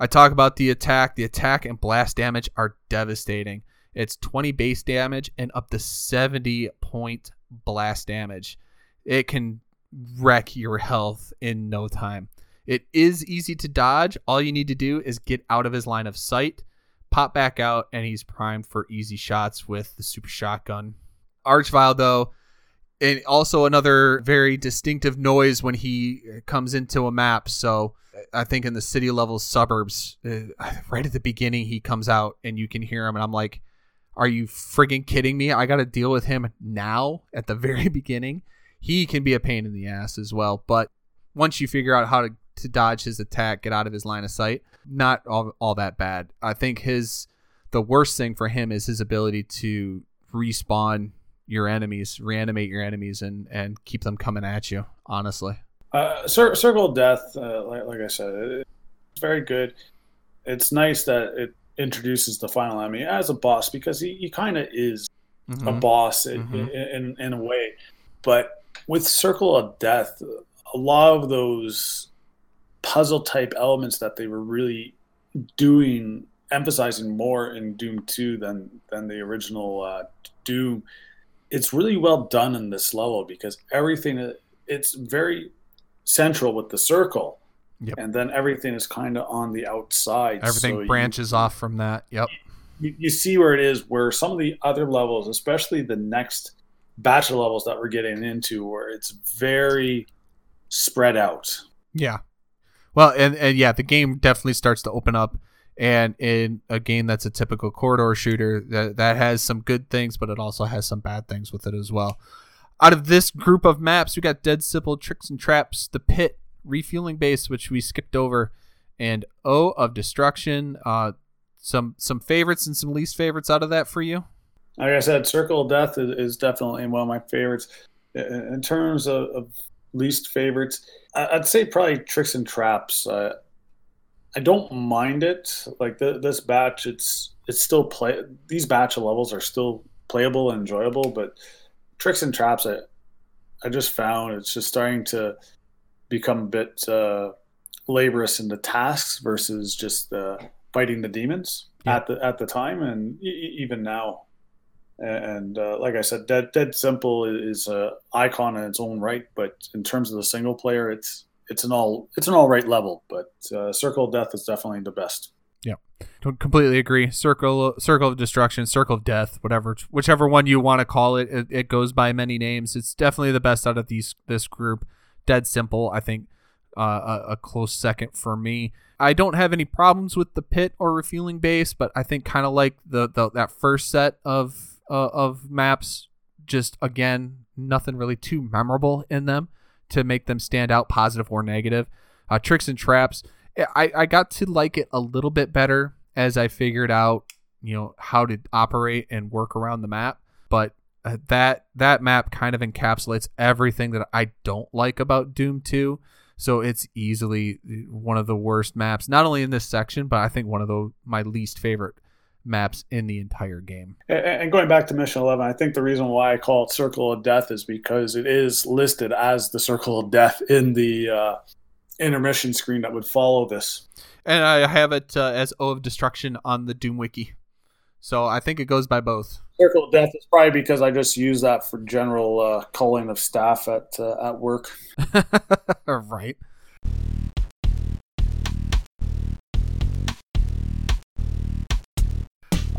I talk about the attack. The attack and blast damage are devastating. It's 20 base damage and up to 70 point blast damage. It can wreck your health in no time. It is easy to dodge. All you need to do is get out of his line of sight, pop back out, and he's primed for easy shots with the super shotgun. Archvile, though, and also another very distinctive noise when he comes into a map. So I think in the city level suburbs, uh, right at the beginning, he comes out and you can hear him, and I'm like, "Are you friggin' kidding me? I got to deal with him now at the very beginning." He can be a pain in the ass as well, but once you figure out how to to dodge his attack, get out of his line of sight, not all, all that bad. I think his the worst thing for him is his ability to respawn your enemies, reanimate your enemies, and and keep them coming at you. Honestly, uh, Cir- Circle of Death, uh, like, like I said, it's very good. It's nice that it introduces the final enemy as a boss because he, he kind of is Mhm. a boss in, Mhm. in, in a way. But with Circle of Death, a lot of those puzzle type elements that they were really doing, emphasizing more in Doom 2 than, than the original uh, Doom, it's really well done in this level because everything, it's very central with the circle. Yep. And then everything is kind of on the outside. everything so you- branches off from that. Yep. you, you see where it is where some of the other levels especially the next batch of levels that we're getting into where it's very spread out Yeah. Well, and, and yeah, the game definitely starts to open up. And in a game that's a typical corridor shooter, that, that has some good things, but it also has some bad things with it as well. Out of this group of maps, we got Dead Simple, Tricks and Traps, The Pit, Refueling Base, which we skipped over, and O of Destruction. Uh, some some favorites and some least favorites out of that for you. like i said circle of death is, is definitely one of my favorites in terms of, of least favorites i'd say probably tricks and traps uh, i don't mind it like the, this batch it's it's still play these batch of levels are still playable and enjoyable but tricks and traps i i just found it's just starting to become a bit uh, laborious in the tasks versus just uh, fighting the demons Yeah. at the at the time and e- even now and uh, like I said, Dead Dead Simple is an icon in its own right, but in terms of the single player, it's it's an all it's an all right level. But uh, Circle of Death is definitely the best. Don't completely agree. Circle, circle of destruction, circle of death, whatever, whichever one you want to call it. it. It goes by many names. It's definitely the best out of these this group. Dead simple, I think, uh, a, a close second for me. I don't have any problems with the pit or refueling base, but I think kind of like the, the that first set of uh, of maps, just again, nothing really too memorable in them to make them stand out, positive or negative. Uh, tricks and traps. I, I got to like it a little bit better as I figured out, you know, how to operate and work around the map. But uh, that that map kind of encapsulates everything that I don't like about Doom 2. So it's easily one of the worst maps, not only in this section, but I think one of the my least favorite maps in the entire game. And going back to Mission Eleven, I think the reason why I call it Circle of Death is because it is listed as the Circle of Death in the uh, intermission screen that would follow this. And I have it uh, as O of Destruction on the Doom Wiki. So I think it goes by both. Circle of Death is probably because I just use that for general uh, culling of staff at uh, at work. right.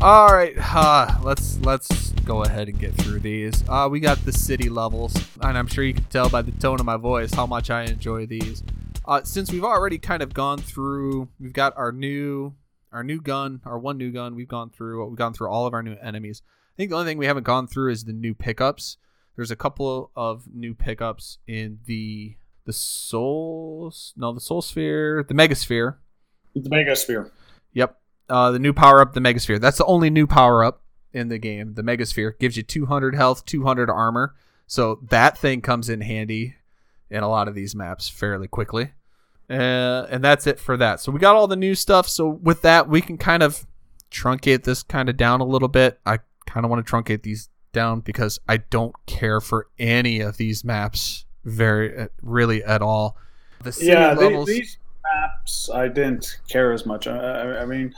All right, uh, let's let's go ahead and get through these. Uh, we got the city levels, and I'm sure you can tell by the tone of my voice how much I enjoy these. Uh, since we've already kind of gone through, we've got our new our new gun, our one new gun. We've gone through we've gone through all of our new enemies. I think the only thing we haven't gone through is the new pickups. There's a couple of new pickups in the the soul no the soul sphere the megasphere. The Megasphere. yep. Uh the new power up the megasphere. That's the only new power up in the game the megasphere. Gives you 200 health 200 armor. So that thing comes in handy in a lot of these maps fairly quickly. Uh, and that's it for that. So we got all the new stuff. So with that we can kind of truncate this kind of down a little bit. I kind of want to truncate these down because i don't care for any of these maps very uh, really at all the city yeah, they, levels these maps I didn't care as much. I, I, I mean,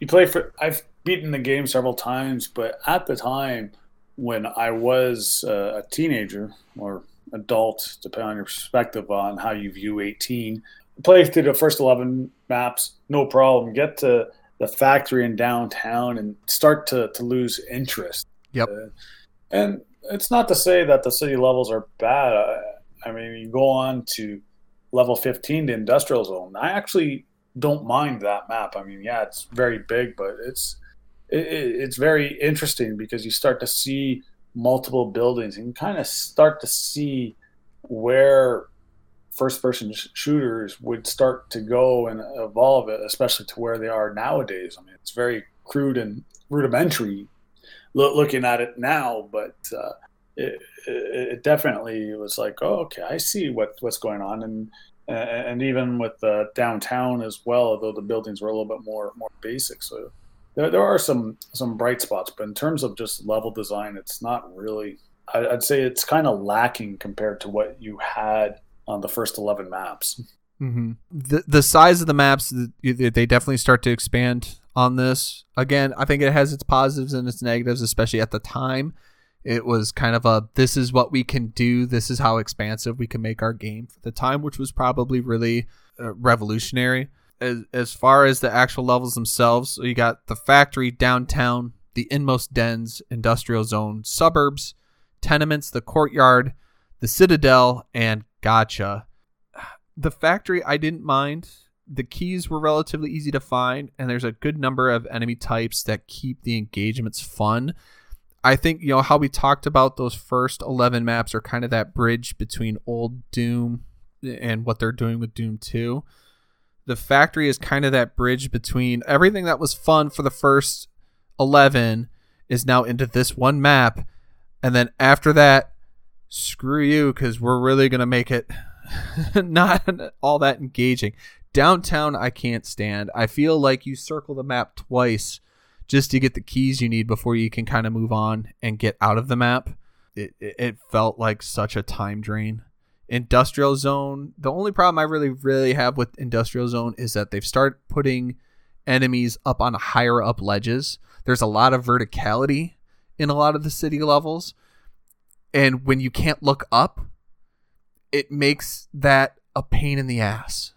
you play for. I've beaten the game several times, but at the time when I was uh, a teenager or adult, depending on your perspective on how you view 18, play through the first 11 maps, no problem. Get to the factory in downtown and start to, to lose interest. Yep. Uh, and it's not to say that the city levels are bad. I, I mean, you go on to level 15, the industrial zone. I actually don't mind that map. I mean, yeah, it's very big, but it's it, it's very interesting because you start to see multiple buildings and kind of start to see where first person sh- shooters would start to go and evolve it, especially to where they are nowadays. I mean, it's very crude and rudimentary lo- looking at it now, but uh, it, it, it, definitely was like, oh, okay, I see what, what's going on. And, and even with the downtown as well, although the buildings were a little bit more, more basic. So there, there are some, some bright spots, but in terms of just level design, it's not really, I'd say it's kind of lacking compared to what you had on the first 11 maps. Mm-hmm. The the size of the maps they definitely start to expand on this. Again, I think it has its positives and its negatives, especially at the time. It was kind of a this is what we can do. This is how expansive we can make our game for the time, which was probably really uh, revolutionary. As as far as the actual levels themselves, so you got the factory, downtown, the inmost dens, industrial zone, suburbs, tenements, the courtyard, the citadel, and gotcha the factory I didn't mind. The keys were relatively easy to find, and there's a good number of enemy types that keep the engagements fun. I think you know how we talked about those first 11 maps are kind of that bridge between old Doom and what they're doing with Doom 2. The factory is kind of that bridge between everything that was fun for the first 11 is now into this one map and then after that screw you cuz we're really going to make it not all that engaging. Downtown, I can't stand. I feel like you circle the map twice just to get the keys you need before you can kind of move on and get out of the map. It, it, it felt like such a time drain. Industrial Zone, the only problem I really, really have with Industrial Zone is that they've started putting enemies up on higher up ledges. There's a lot of verticality in a lot of the city levels. And when you can't look up, it makes that a pain in the ass.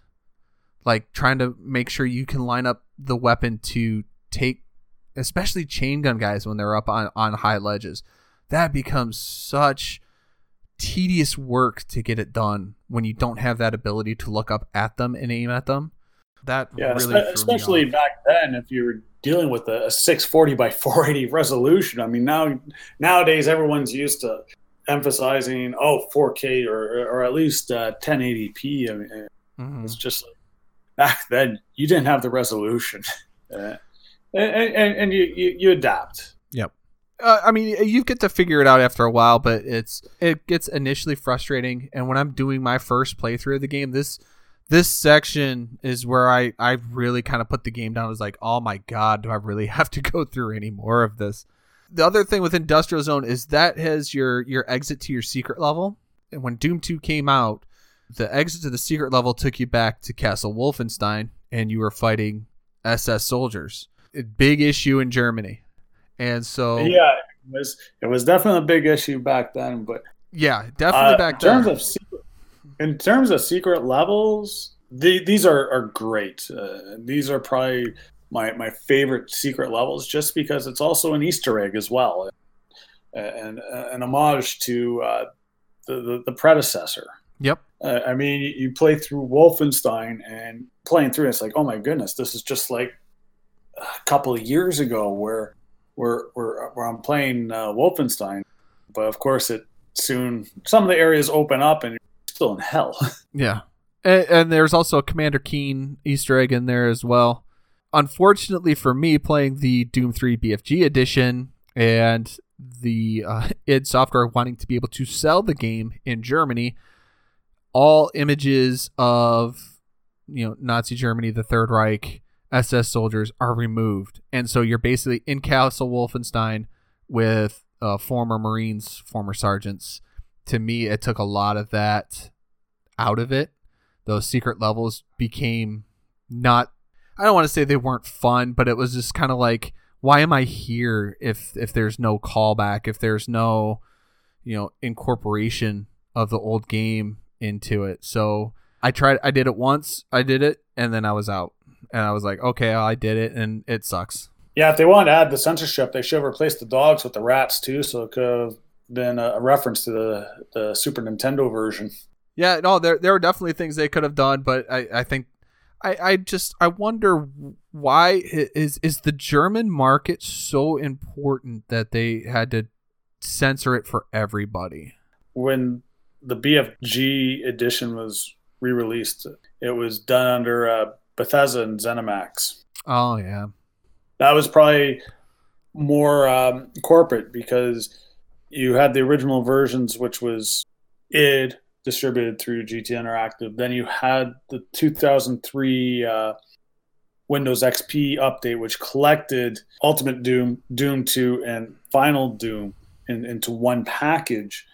Like trying to make sure you can line up the weapon to take, especially chain gun guys when they're up on, on high ledges. That becomes such tedious work to get it done when you don't have that ability to look up at them and aim at them. That yeah, really especially back then, if you were dealing with a, a 640 by 480 resolution. I mean, now nowadays everyone's used to emphasizing oh 4K or or at least uh, 1080p. I mean, mm-hmm. it's just like, back then you didn't have the resolution, uh, and, and, and you, you, you adapt. Yep. Uh, I mean, you get to figure it out after a while, but it's it gets initially frustrating. And when I'm doing my first playthrough of the game, this this section is where I I really kind of put the game down. I was like, oh my god, do I really have to go through any more of this? The other thing with Industrial Zone is that has your your exit to your secret level. And when Doom 2 came out, the exit to the secret level took you back to Castle Wolfenstein and you were fighting SS soldiers. A big issue in Germany. And so Yeah, it was it was definitely a big issue back then, but yeah, definitely uh, back in terms. Of secret, in terms of secret levels, the, these are, are great. Uh, these are probably my my favorite secret levels just because it's also an Easter egg as well, and, and an homage to uh, the, the, the predecessor. Yep. Uh, I mean, you play through Wolfenstein and playing through, it's like, oh my goodness, this is just like a couple of years ago where where where, where I'm playing uh, Wolfenstein, but of course it soon some of the areas open up and you're still in hell. yeah. And, and there's also a Commander Keen Easter egg in there as well unfortunately for me, playing the Doom 3 BFG edition and the uh, id Software wanting to be able to sell the game in Germany, all images of you know Nazi Germany, the Third Reich, SS soldiers are removed, and so you're basically in Castle Wolfenstein with uh, former Marines, former sergeants. To me, it took a lot of that out of it. Those secret levels became not I don't want to say they weren't fun, but it was just kind of like, why am I here if if there's no callback, if there's no, you know, incorporation of the old game into it. So I tried, I did it once, I did it, and then I was out, and I was like, okay, I did it, and it sucks. Yeah, if they want to add the censorship, they should have replaced the dogs with the rats too, so it could have been a reference to the the Super Nintendo version. Yeah, no, there there are definitely things they could have done, but I, I think I, I just I wonder why is is the German market so important that they had to censor it for everybody? When the BFG edition was re-released, it was done under uh, Bethesda and ZeniMax. Oh yeah, that was probably more um, corporate because you had the original versions, which was id distributed through GT Interactive. Then you had the 2003 uh, Windows XP update, which collected Ultimate Doom, Doom 2, and Final Doom in, into one package.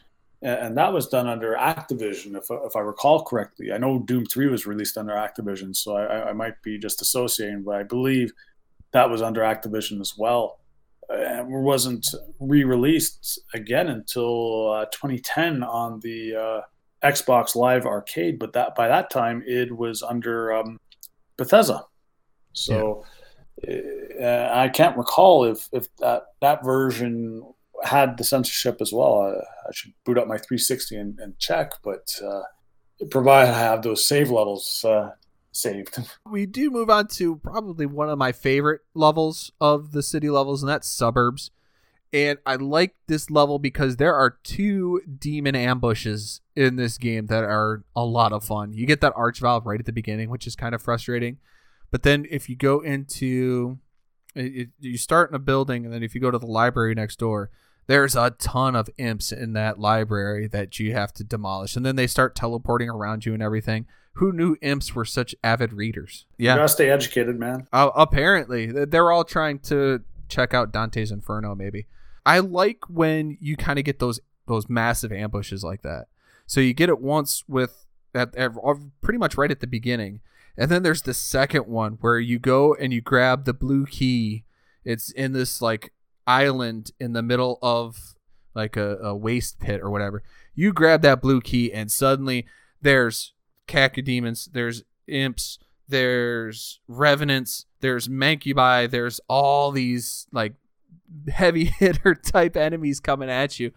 And, and that was done under Activision, if, if I recall correctly. I know Doom 3 was released under Activision, so I, I might be just associating, but I believe that was under Activision as well. Uh, wasn't re-released again until uh, 2010 on the uh, Xbox Live Arcade, but that by that time it was under um, Bethesda. So yeah. uh, I can't recall if if that that version had the censorship as well. I, I should boot up my 360 and, and check, but uh, provided I have those save levels uh, saved. We do move on to probably one of my favorite levels of the city levels, and that's suburbs. And I like this level because there are two demon ambushes in this game that are a lot of fun. You get that Archvile right at the beginning, which is kind of frustrating. But then if you go into it, you start in a building and then if you go to the library next door, there's a ton of imps in that library that you have to demolish. And then they start teleporting around you and everything. Who knew imps were such avid readers? Yeah. You gotta stay educated, man. Uh, apparently. They're all trying to check out Dante's Inferno, maybe. I like when you kind of get those those massive ambushes like that. So you get it once with at, at pretty much right at the beginning, and then there's the second one where you go and you grab the blue key. It's in this like island in the middle of like a, a waste pit or whatever. You grab that blue key and suddenly there's cacodemons, there's imps, there's revenants, there's mancubi, there's all these like heavy hitter type enemies coming at you.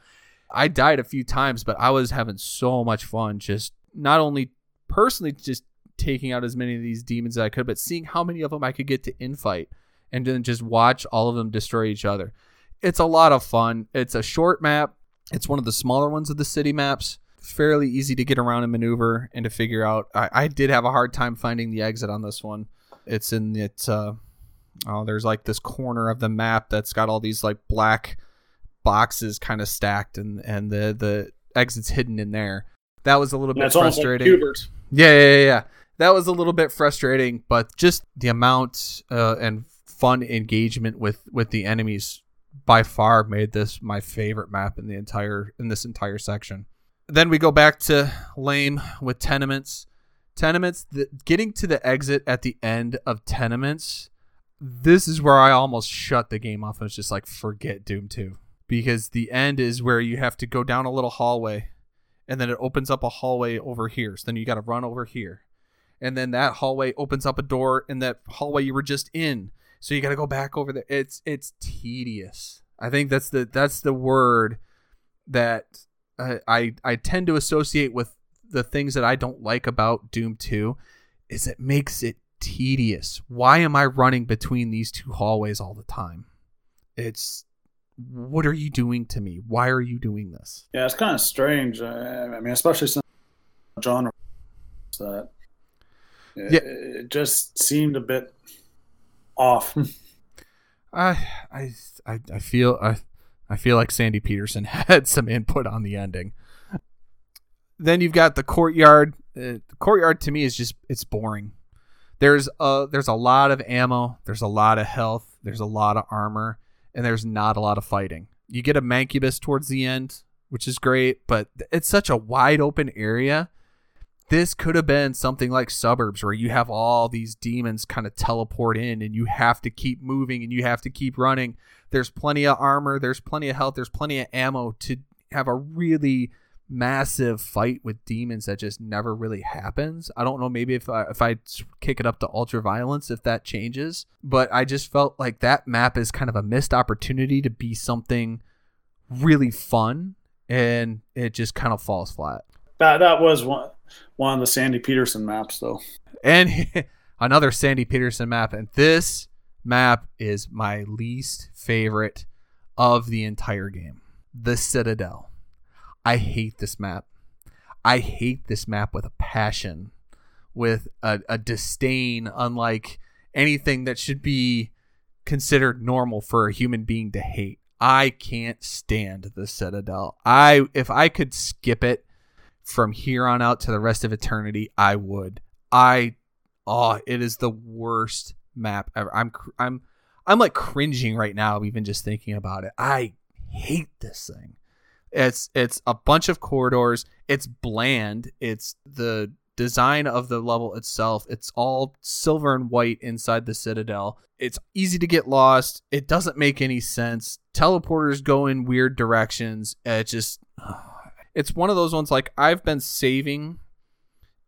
I died a few times, but I was having so much fun just not only personally just taking out as many of these demons as I could, but seeing how many of them I could get to infight and then just watch all of them destroy each other. It's a lot of fun. It's a short map. It's one of the smaller ones of the city maps. Fairly easy to get around and maneuver and to figure out. I, I did have a hard time finding the exit on this one. It's in it. Uh, Oh, there's like this corner of the map that's got all these like black boxes kind of stacked, and and the the exits hidden in there. That was a little bit frustrating. Like yeah, yeah, yeah, yeah. That was a little bit frustrating, but just the amount uh, and fun engagement with with the enemies by far made this my favorite map in the entire in this entire section. Then we go back to lame with tenements. Tenements, the, getting to the exit at the end of tenements this is where I almost shut the game off and was just like, forget Doom 2. Because the end is where you have to go down a little hallway and then it opens up a hallway over here. So then you got to run over here. And then that hallway opens up a door in that hallway you were just in. So you got to go back over there. It's it's tedious. I think that's the that's the word that uh, I I tend to associate with the things that I don't like about Doom 2 is it makes it tedious. Why am I running between these two hallways all the time? It's what are you doing to me? Why are you doing this? Yeah, it's kind of strange. I mean, especially since genre that it, yeah. it just seemed a bit off. I I I feel I I feel like Sandy Petersen had some input on the ending. Then you've got the courtyard. Uh, the courtyard to me is just it's boring there's a there's a lot of ammo, there's a lot of health, there's a lot of armor, and there's not a lot of fighting. You get a mancubus towards the end, which is great, but it's such a wide open area. This could have been something like suburbs where you have all these demons kind of teleport in and you have to keep moving and you have to keep running. There's plenty of armor, there's plenty of health, there's plenty of ammo to have a really massive fight with demons that just never really happens. I don't know maybe if I if I kick it up to ultra violence if that changes, but I just felt like that map is kind of a missed opportunity to be something really fun and it just kind of falls flat. That that was one one of the Sandy Petersen maps, though. And another Sandy Petersen map. And this map is my least favorite of the entire game the Citadel. I hate this map. I hate this map with a passion, with a, a disdain, unlike anything that should be considered normal for a human being to hate. I can't stand the Citadel. I if I could skip it from here on out to the rest of eternity, I would. I oh, it is the worst map ever. I'm I'm I'm like cringing right now even just thinking about it. I hate this thing. It's it's a bunch of corridors. It's bland. It's the design of the level itself. It's all silver and white inside the citadel. It's easy to get lost. It doesn't make any sense. Teleporters go in weird directions. Uh, it just it's one of those ones like I've been saving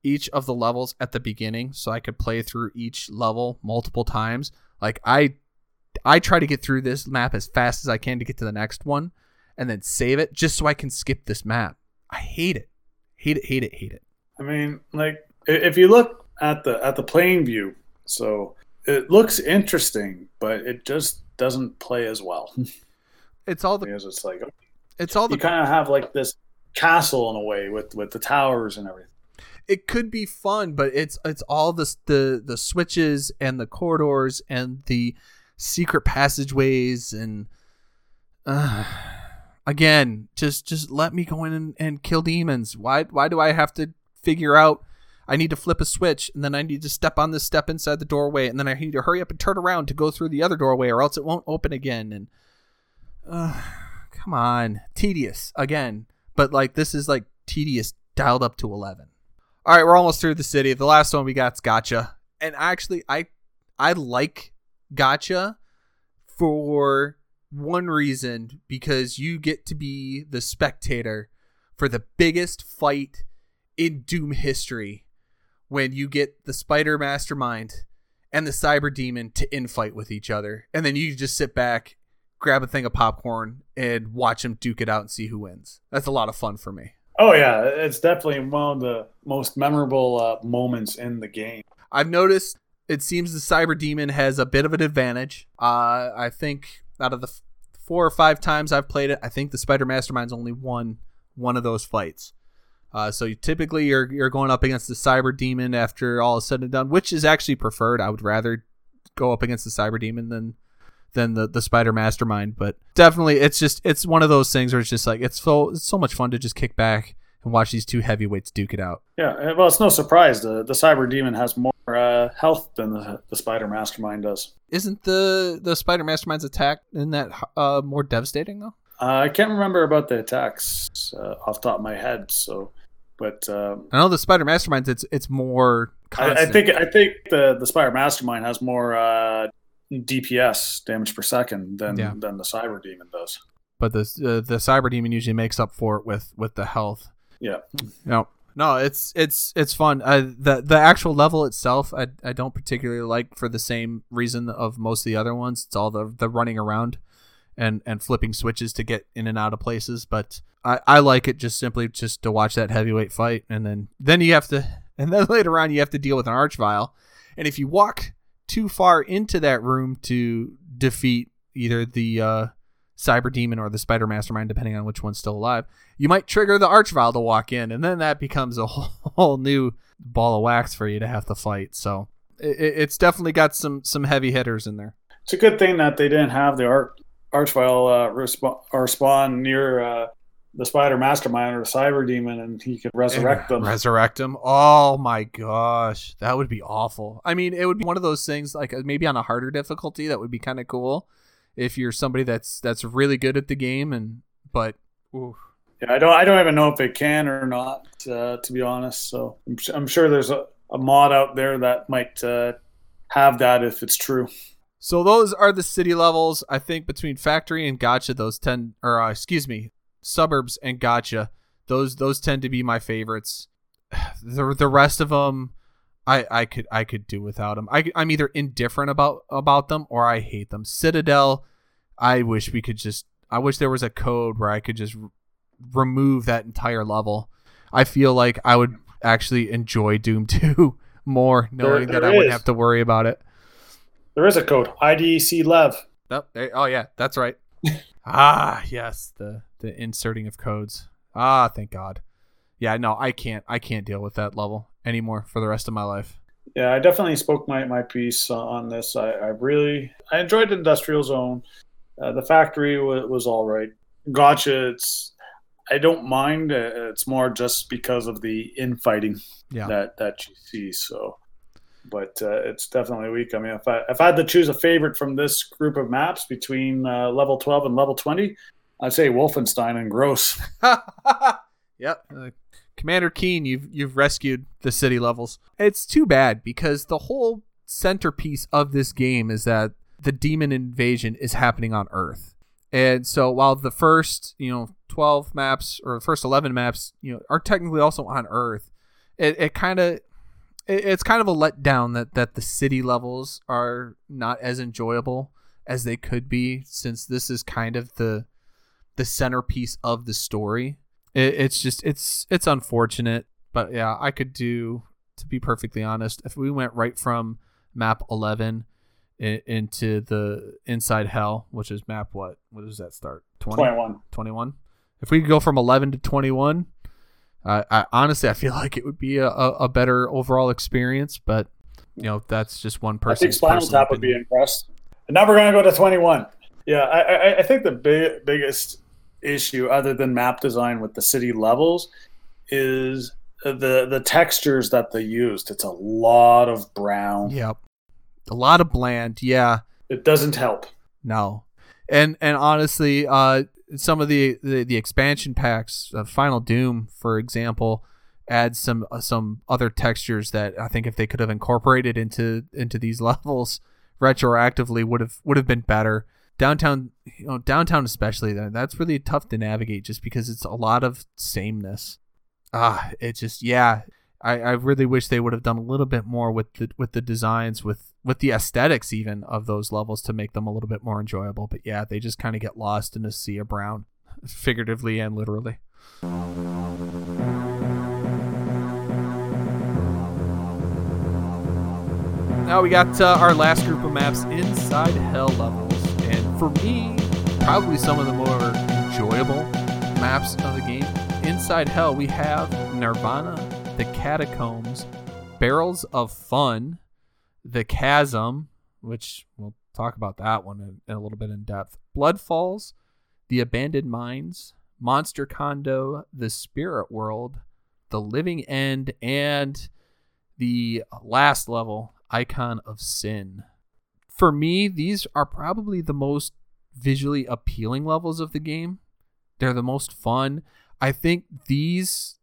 each of the levels at the beginning so I could play through each level multiple times. Like I I try to get through this map as fast as I can to get to the next one and then save it just so I can skip this map. I hate it. Hate it, hate it, hate it. I mean, like if you look at the at the playing view, so it looks interesting, but it just doesn't play as well. It's all the because it's like it's all the you kind of have like this castle in a way with with the towers and everything. it could be fun, but it's it's all the the the switches and the corridors and the secret passageways and uh, again, just just let me go in and, and kill demons. Why why do I have to figure out I need to flip a switch and then I need to step on this step inside the doorway and then I need to hurry up and turn around to go through the other doorway or else it won't open again and uh, come on, tedious again. But like this is like tedious dialed up to 11. All right, we're almost through the city. The last one we got's Gotcha. And actually I I like Gotcha for one reason because you get to be the spectator for the biggest fight in Doom history when you get the Spider Mastermind and the Cyber Demon to infight with each other. And then you just sit back, grab a thing of popcorn, and watch them duke it out and see who wins. That's a lot of fun for me. Oh yeah, it's definitely one of the most memorable uh, moments in the game. I've noticed it seems the Cyber Demon has a bit of an advantage. Uh, I think out of the f- four or five times I've played it, I think the Spider Mastermind's only won one of those fights. Uh, so you, typically you're you're going up against the Cyber Demon after all is said and done, which is actually preferred. I would rather go up against the Cyber Demon than than the, the Spider Mastermind, but definitely it's just it's one of those things where it's just like it's so it's so much fun to just kick back and watch these two heavyweights duke it out. Yeah, uh, well, it's no surprise the the Cyber Demon has more uh, health than the, the Spider Mastermind does. Isn't the the Spider Mastermind's attack in that uh, more devastating though? Uh, I can't remember about the attacks uh, off the top of my head, so but um, I know the Spider Masterminds. It's it's more. I, I think I think the the Spider Mastermind has more uh, DPS damage per second than Yeah. than the Cyber Demon does. but the the Cyber Demon usually makes up for it with with the health. Yeah, No, no, it's it's it's fun. Uh, the the actual level itself, I I don't particularly like for the same reason of most of the other ones. It's all the the running around and and flipping switches to get in and out of places. But I I like it just simply just to watch that heavyweight fight, and then then you have to and then later on you have to deal with an archvile, and if you walk too far into that room to defeat either the uh, cyber demon or the spider mastermind, depending on which one's still alive, you might trigger the archvile to walk in, and then that becomes a whole, whole new ball of wax for you to have to fight. So it, it's definitely got some some heavy hitters in there. it's a good thing that they didn't have the Arch Archvile uh, resp- or spawn near uh, the Spider Mastermind or the Cyber Demon, and he could resurrect them. Resurrect him. Oh my gosh, that would be awful. I mean, it would be one of those things like uh, maybe on a harder difficulty that would be kind of cool if you're somebody that's that's really good at the game and but oof. Yeah, I don't. I don't even know if it can or not. Uh, to be honest, so I'm, I'm sure there's a, a mod out there that might uh, have that if it's true. So those are the city levels. I think between factory and gotcha, those ten or uh, excuse me, suburbs and gotcha, those those tend to be my favorites. The the rest of them, I I could I could do without them. I I'm either indifferent about about them or I hate them. Citadel, I wish we could just. I wish there was a code where I could just r- remove that entire level. I feel like I would actually enjoy Doom 2 more, knowing There- that I there wouldn't have to worry about it. There is a code IDCLEV. Oh, there- oh yeah, that's right. ah, yes, the the inserting of codes. Ah, thank God. Yeah, no, I can't. I can't deal with that level anymore for the rest of my life. Yeah, I definitely spoke my, my piece on this. I, I really I enjoyed Industrial Zone. Uh, the factory was, was all right. Gotcha. It's I don't mind. Uh, it's more just because of the infighting Yeah. that that you see. So, but uh, it's definitely weak. I mean, if I if I had to choose a favorite from this group of maps between uh, level twelve and level twenty, I'd say Wolfenstein and Grosse. yep. Commander Keen, you've you've rescued the city levels. It's too bad because the whole centerpiece of this game is that the demon invasion is happening on Earth. And so while the first, you know, 12 maps or the first 11 maps, you know, are technically also on Earth, it, it kind of it, it's kind of a letdown that that the city levels are not as enjoyable as they could be since this is kind of the the centerpiece of the story. It, it's just it's it's unfortunate, but yeah, I could do to be perfectly honest, if we went right from map 11 i- into the inside hell, which is map what? What does that start? 20? Twenty one. 21 if we could go from 11 to 21 uh, I, honestly i feel like it would be a, a, better overall experience but you know that's just one person. I think Spinal Tap would be impressed. And now we're going to go to 21. Yeah, I, I, I think the big, biggest issue, other than map design with the city levels, is the the textures that they used. It's a lot of brown. yep a lot of bland yeah It doesn't help. no and and honestly uh some of the the, the expansion packs uh, final doom for example adds some uh, some other textures that i think if they could have incorporated into into these levels retroactively would have would have been better downtown you know downtown especially that that's really tough to navigate just because it's a lot of sameness. Ah it just yeah. I, I really wish they would have done a little bit more with the with the designs with with the aesthetics even of those levels to make them a little bit more enjoyable. But yeah they just kind of get lost in a sea of brown figuratively and literally. Now we got uh, our last group of maps inside hell levels and for me probably some of the more enjoyable maps of the game. Inside hell we have nirvana the catacombs barrels of fun the chasm which we'll talk about that one in, in a little bit in depth blood falls the abandoned mines monster condo the spirit world the living end and the last level icon of sin for me these are probably the most visually appealing levels of the game. They're the most fun. I think these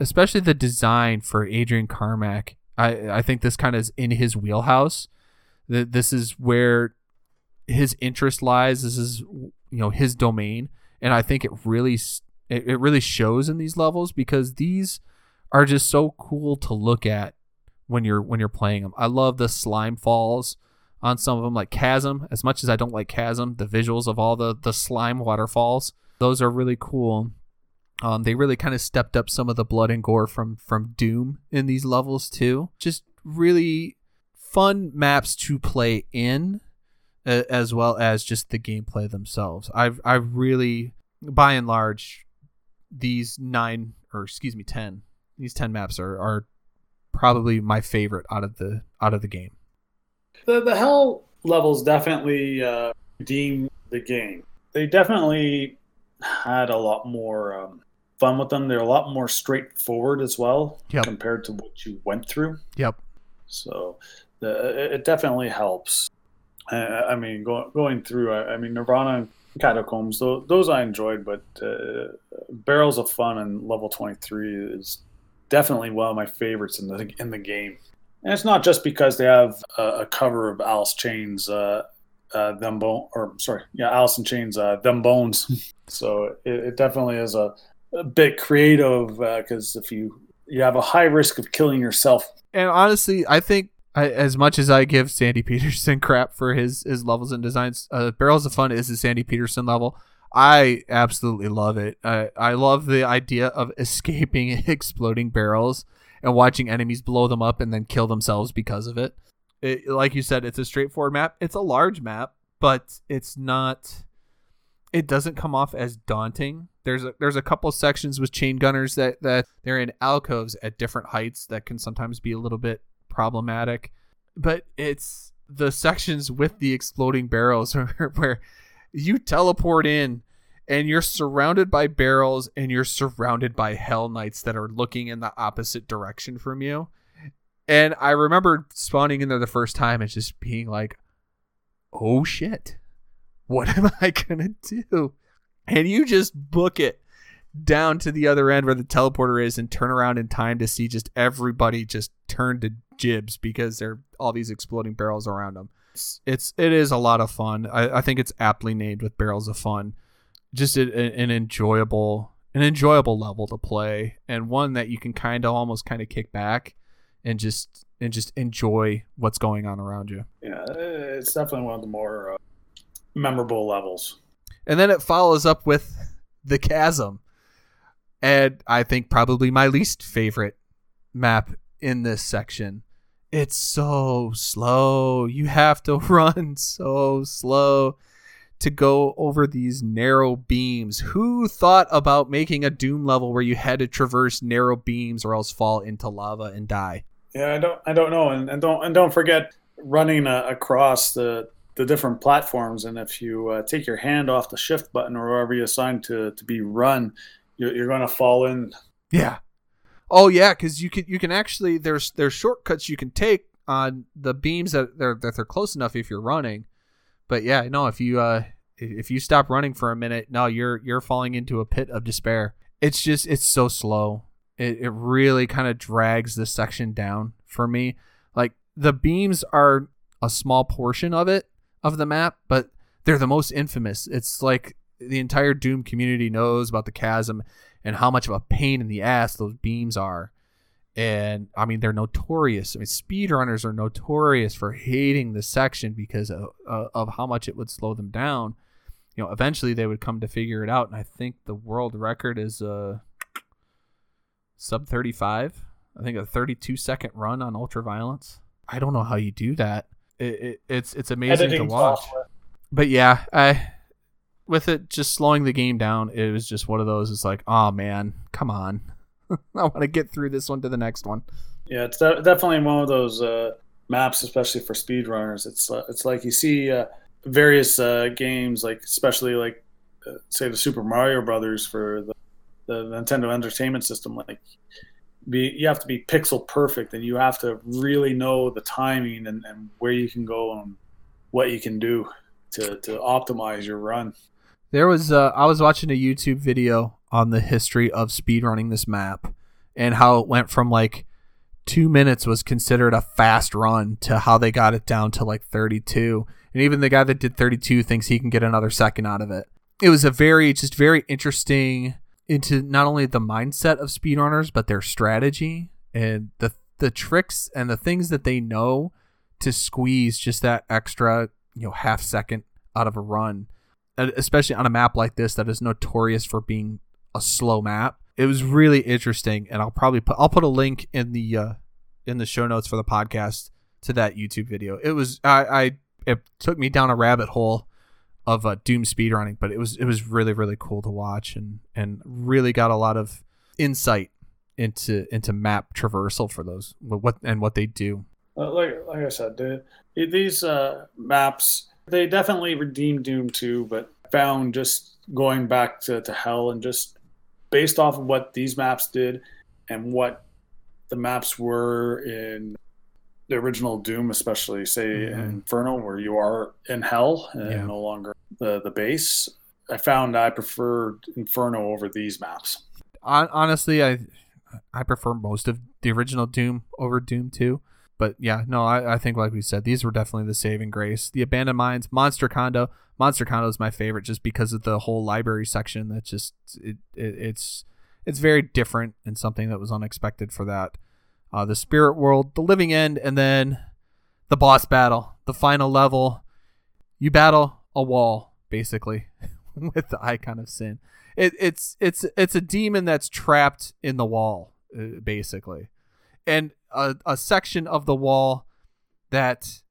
especially the design for adrian carmack i i think this kind of is in his wheelhouse. That this is where his interest lies. This is you know his domain. And i think it really it, it really shows in these levels because these are just so cool to look at when you're when you're playing them i love the slime falls on some of them like chasm. As much as i don't like chasm the visuals of all the the slime waterfalls those are really cool. Um, they really kind of stepped up some of the blood and gore from from doom in these levels too. Just really fun maps to play in a- as well as just the gameplay themselves. I've i really by and large these nine or excuse me 10 these 10 maps are are probably my favorite out of the out of the game The the hell levels definitely uh, redeem the game. They definitely had a lot more um, fun with them. They're a lot more straightforward as well Yep. compared to what you went through. yep So the, it- it definitely helps. Uh, I mean, go, going through, I, I mean, Nirvana and Catacombs, those, those I enjoyed, but uh, Barrels of Fun and Level 23 is definitely one of my favorites in the in the game. And it's not just because they have a, a cover of Alice Chains, uh, uh, them bone, or sorry, yeah, Alice in Chains, uh, them bones. so it, it definitely is a, a bit creative because if you you have a high risk of killing yourself and honestly, I think I, as much as I give Sandy Petersen crap for his his levels and designs, uh, Barrels of Fun is a Sandy Petersen level. I absolutely love it. I I love the idea of escaping exploding barrels and watching enemies blow them up and then kill themselves because of it. it. Like you said, it's a straightforward map. It's a large map, but it's not. It doesn't come off as daunting. There's a there's a couple sections with chain gunners that that they're in alcoves at different heights that can sometimes be a little bit problematic, but it's the sections with the exploding barrels where you teleport in and you're surrounded by barrels and you're surrounded by hell knights that are looking in the opposite direction from you. And I remember spawning in there the first time and just being like, oh shit, what am I to do? And you just book it down to the other end where the teleporter is and turn around in time to see just everybody just turn to gibs because there are all these exploding barrels around them. It's, it's it is a lot of fun. I, I think it's aptly named with barrels of fun. Just a, a, an enjoyable an enjoyable level to play and one that you can kind of almost kind of kick back and just and just enjoy what's going on around you. Yeah, it's definitely one of the more uh, memorable levels. And then it follows up with the chasm. And I think probably my least favorite map in this section. It's so slow. You have to run so slow to go over these narrow beams. Who thought about making a Doom level where you had to traverse narrow beams or else fall into lava and die? Yeah, I don't, I don't know, and, and don't, and don't forget running uh, across the the different platforms. And if you uh, take your hand off the shift button or wherever you assign to to be run, you're, you're going to fall in. Yeah. Oh yeah, because you can you can actually there's there's shortcuts you can take on the beams that they're that they're close enough if you're running. But yeah, no, if you uh if you stop running for a minute, no, you're you're falling into a pit of despair. It's just it's so slow. It it really kind of drags this section down for me. Like the beams are a small portion of it of the map, but they're the most infamous. It's like the entire Doom community knows about the chasm and how much of a pain in the ass those beams are. And I mean, they're notorious. I mean, speedrunners are notorious for hating this section because of, uh, of how much it would slow them down. You know, eventually they would come to figure it out. And I think the world record is uh, sub 35. I think a 32 second run on ultraviolence. I don't know how you do that. It, it, it's it's amazing Editing to watch. Software. But yeah, I with it just slowing the game down, it was just one of those. It's like, oh man, come on, I want to get through this one to the next one. Yeah, it's de- definitely one of those uh, maps, especially for speedrunners. It's uh, it's like you see uh, various uh, games, like especially like uh, say the Super Mario Brothers for the, the Nintendo Entertainment System. Like, be you have to be pixel perfect, and you have to really know the timing and, and where you can go and what you can do to to optimize your run. There was uh, I was watching a YouTube video on the history of speedrunning this map and how it went from like two minutes was considered a fast run to how they got it down to like 32 and even the guy that did 32 thinks he can get another second out of it. It was a very just very interesting into not only the mindset of speedrunners but their strategy and the the tricks and the things that they know to squeeze just that extra you know half second out of a run. Especially on a map like this that is notorious for being a slow map. It was really interesting, and I'll probably put I'll put a link in the uh, in the show notes for the podcast to that YouTube video. It was I, I it took me down a rabbit hole of uh, Doom speedrunning, but it was it was really really cool to watch and and really got a lot of insight into into map traversal for those what and what they do. Uh, like like I said, the, these uh, maps they definitely redeemed Doom 2, but found just going back to, to hell and just based off of what these maps did and what the maps were in the original Doom, especially say mm-hmm. Inferno, where you are in hell and yeah. no longer the the base. I found I preferred Inferno over these maps. Honestly, I I prefer most of the original Doom over Doom 2. But yeah, no, I, I think like we said, these were definitely the saving grace. The Abandoned Mines, Monster Condo. Monster Condo is my favorite just because of the whole library section. That's just it, it it's it's very different and something that was unexpected for that. Uh, the Spirit World, the Living End, and then the boss battle, the final level. You battle a wall basically with the icon of sin. It, it's it's it's a demon that's trapped in the wall uh, basically and a, a section of the wall that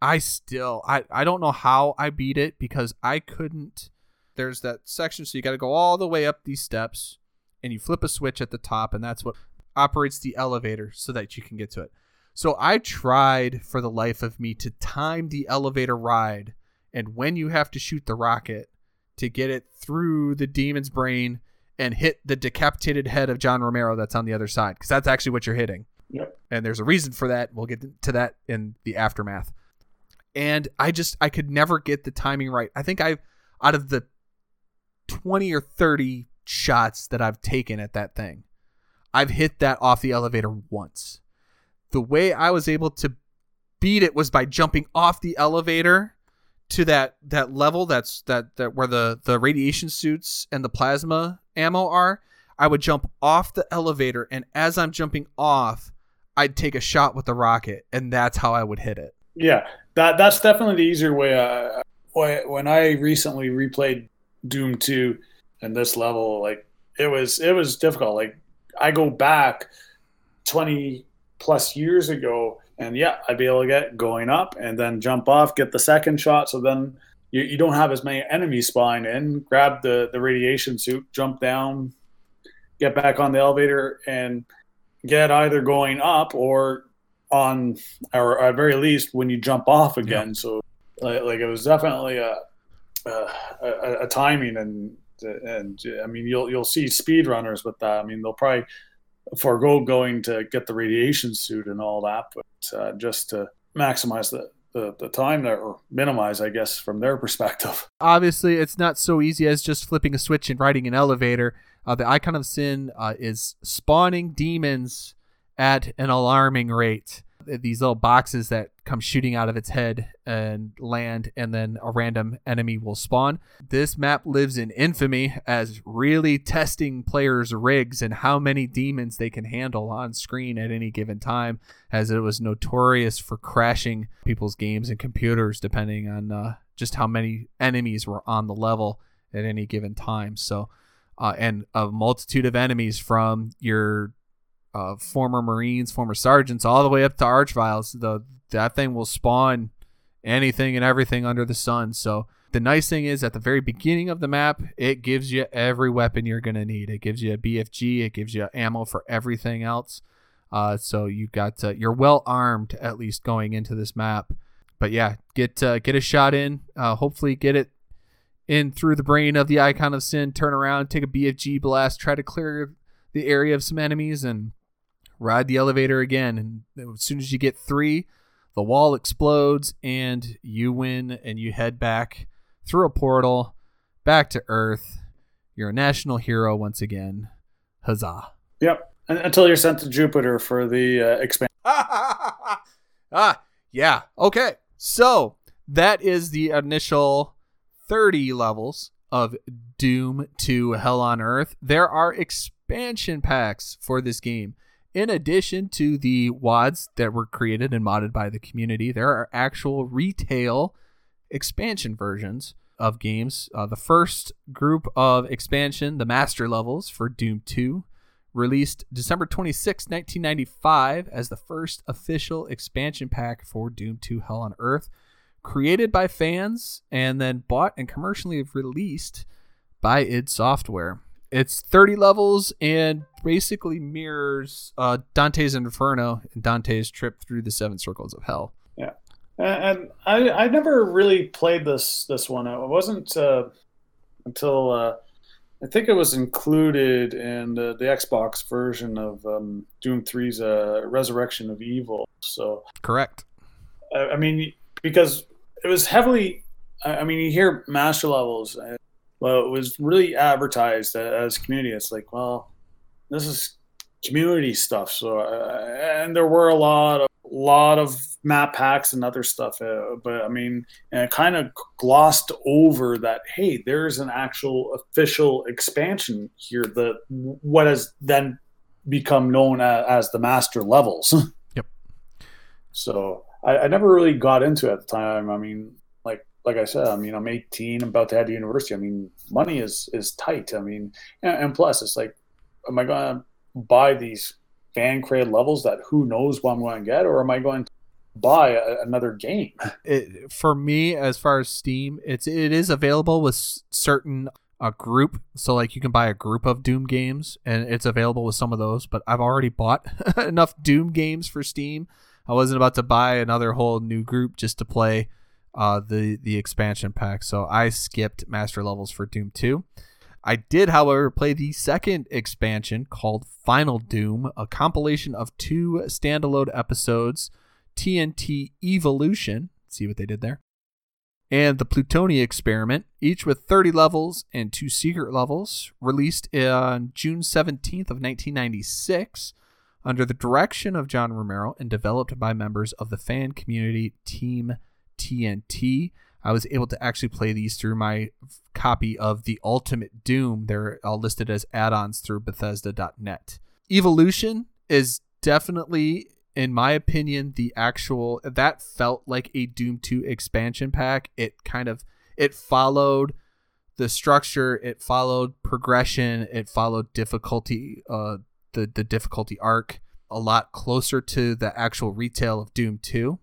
I still I I don't know how I beat it because I couldn't. There's that section, so you got to go all the way up these steps, and you flip a switch at the top, and that's what operates the elevator so that you can get to it. So I tried for the life of me to time the elevator ride and when you have to shoot the rocket to get it through the demon's brain and hit the decapitated head of John Romero that's on the other side because that's actually what you're hitting. Yep. And there's a reason for that. We'll get to that in the aftermath. And I just I could never get the timing right. I think I out of the 20 or 30 shots that I've taken at that thing, I've hit that off the elevator once. The way I was able to beat it was by jumping off the elevator to that that level that's that that where the the radiation suits and the plasma ammo are. I would jump off the elevator and as I'm jumping off, I'd take a shot with the rocket and that's how I would hit it. Yeah, that that's definitely the easier way. Uh, when I recently replayed Doom 2 and this level, like it was it was difficult. Like I go back 20 plus years ago and yeah, I'd be able to get going up and then jump off, get the second shot. So then you, you don't have as many enemies spawning in. Grab the the radiation suit, jump down, get back on the elevator, and get either going up or on, or at very least when you jump off again. Yeah. So like, like, it was definitely a, a, a, timing and and I mean you'll you'll see speedrunners with that. I mean they'll probably forego going to get the radiation suit and all that, but uh, just to maximize the, the, the time there or minimize, I guess, from their perspective. Obviously, it's not so easy as just flipping a switch and riding an elevator. Uh, the icon of sin uh, is spawning demons at an alarming rate these little boxes that come shooting out of its head and land, and then a random enemy will spawn. This map lives in infamy as really testing players' rigs and how many demons they can handle on screen at any given time, as it was notorious for crashing people's games and computers depending on uh, just how many enemies were on the level at any given time. So, uh, and a multitude of enemies from your uh, former Marines, former sergeants, all the way up to Archviles. The that thing will spawn anything and everything under the sun. So the nice thing is at the very beginning of the map, it gives you every weapon you're gonna need. It gives you a BFG. It gives you ammo for everything else. Uh, so you got uh, you're well armed at least going into this map. But yeah, get uh, get a shot in. Uh, hopefully get it in through the brain of the icon of sin. Turn around, take a BFG blast, try to clear the area of some enemies, and ride the elevator again. And as soon as you get three, the wall explodes and you win and you head back through a portal back to Earth. You're a national hero once again. Huzzah. Yep. Until you're sent to Jupiter for the uh, expansion. ah, yeah. Okay. So that is the initial 30 levels of Doom 2 Hell on Earth. There are expansion packs for this game. In addition to the WADs that were created and modded by the community, there are actual retail expansion versions of games. Uh, the first group of expansion, the master levels for Doom 2, released December 26, 1995, as the first official expansion pack for Doom 2 Hell on Earth, created by fans and then bought and commercially released by id Software it's 30 levels and basically mirrors uh, Dante's Inferno and Dante's trip through the seven circles of hell. Yeah, and I I never really played this this one. It wasn't uh, until uh, I think it was included in the, the Xbox version of um, Doom 3's uh, Resurrection of Evil. So correct. I, I mean, because it was heavily. I mean, you hear master levels, well, it was really advertised as community. It's like, well, this is community stuff. So, uh, and there were a lot of lot of map packs and other stuff. Uh, but I mean, and it kind of glossed over that. Hey, there's an actual official expansion here. The what has then become known as, as the master levels. Yep. So I, I never really got into it at the time. I mean, like like I said, I mean, I'm 18, I'm about to head to university. I mean, money is is tight. I mean, and, and plus, it's like, am I gonna buy these fan created levels that who knows what I'm going to get, or am I going to buy a, another game? It, for me, as far as Steam, it's it is available with certain a group. So like you can buy a group of Doom games, and it's available with some of those. But I've already bought enough Doom games for Steam. I wasn't about to buy another whole new group just to play uh, the the expansion pack. So I skipped master levels for Doom Two. I did, however, play the second expansion called Final Doom, a compilation of two standalone episodes, TNT Evilution. See what they did there? And the Plutonia Experiment, each with 30 levels and two secret levels, released on June 17th of 1996 under the direction of John Romero and developed by members of the fan community Team TNT. I was able to actually play these through my copy of the Ultimate Doom. They're all listed as add-ons through Bethesda.net. Evilution is definitely, in my opinion, the actual that felt like a Doom 2 expansion pack. It kind of it followed the structure, it followed progression, it followed difficulty, uh, the the difficulty arc a lot closer to the actual retail of Doom 2.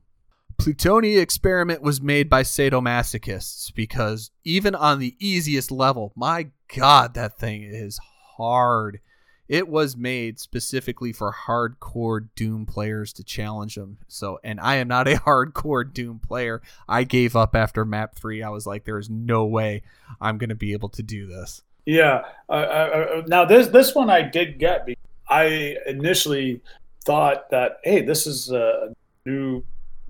Plutonia experiment was made by sadomasochists because even on the easiest level, my god, that thing is hard. It was made specifically for hardcore Doom players to challenge them. So, and I am not a hardcore Doom player. I gave up after map 3. I was like there is no way I'm going to be able to do this. Yeah. Uh, uh, now this this one I did get. I initially thought that hey, this is a new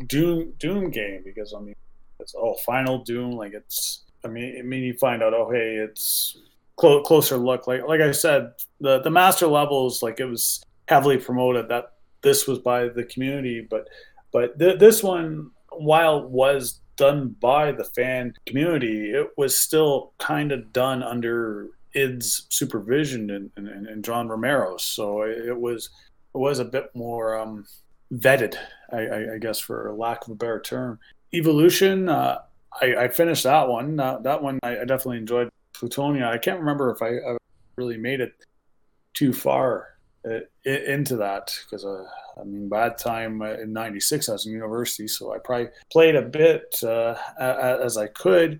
Doom Doom game because I mean it's oh Final Doom like it's I mean I mean you find out oh hey it's clo- closer look. Like like I said the the master levels like it was heavily promoted that this was by the community but but th- this one while was done by the fan community it was still kind of done under id's supervision and, and, and john romero so it was it was a bit more um, vetted, I, I, I, guess, for lack of a better term. Evilution, uh, I, I, finished that one. Uh, that one I, definitely enjoyed. Plutonia, I can't remember if I, really made it too far uh, into that because uh, I mean, by that time uh, in '96 I was in university, so I probably played a bit uh, as I could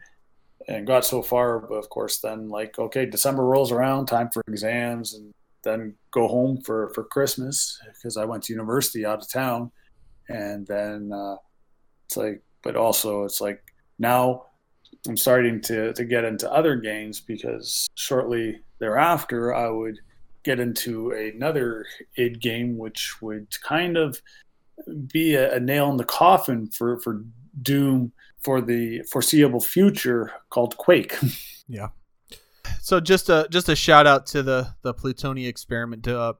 and got so far. But of course, then like okay, December rolls around, time for exams, and then go home for for Christmas because I went to university out of town, and then uh, it's like, but also it's like now I'm starting to to get into other games because shortly thereafter I would get into another id game which would kind of be a, a nail in the coffin for for Doom for the foreseeable future called Quake. Yeah so just a just a shout out to the the Plutonia experiment uh,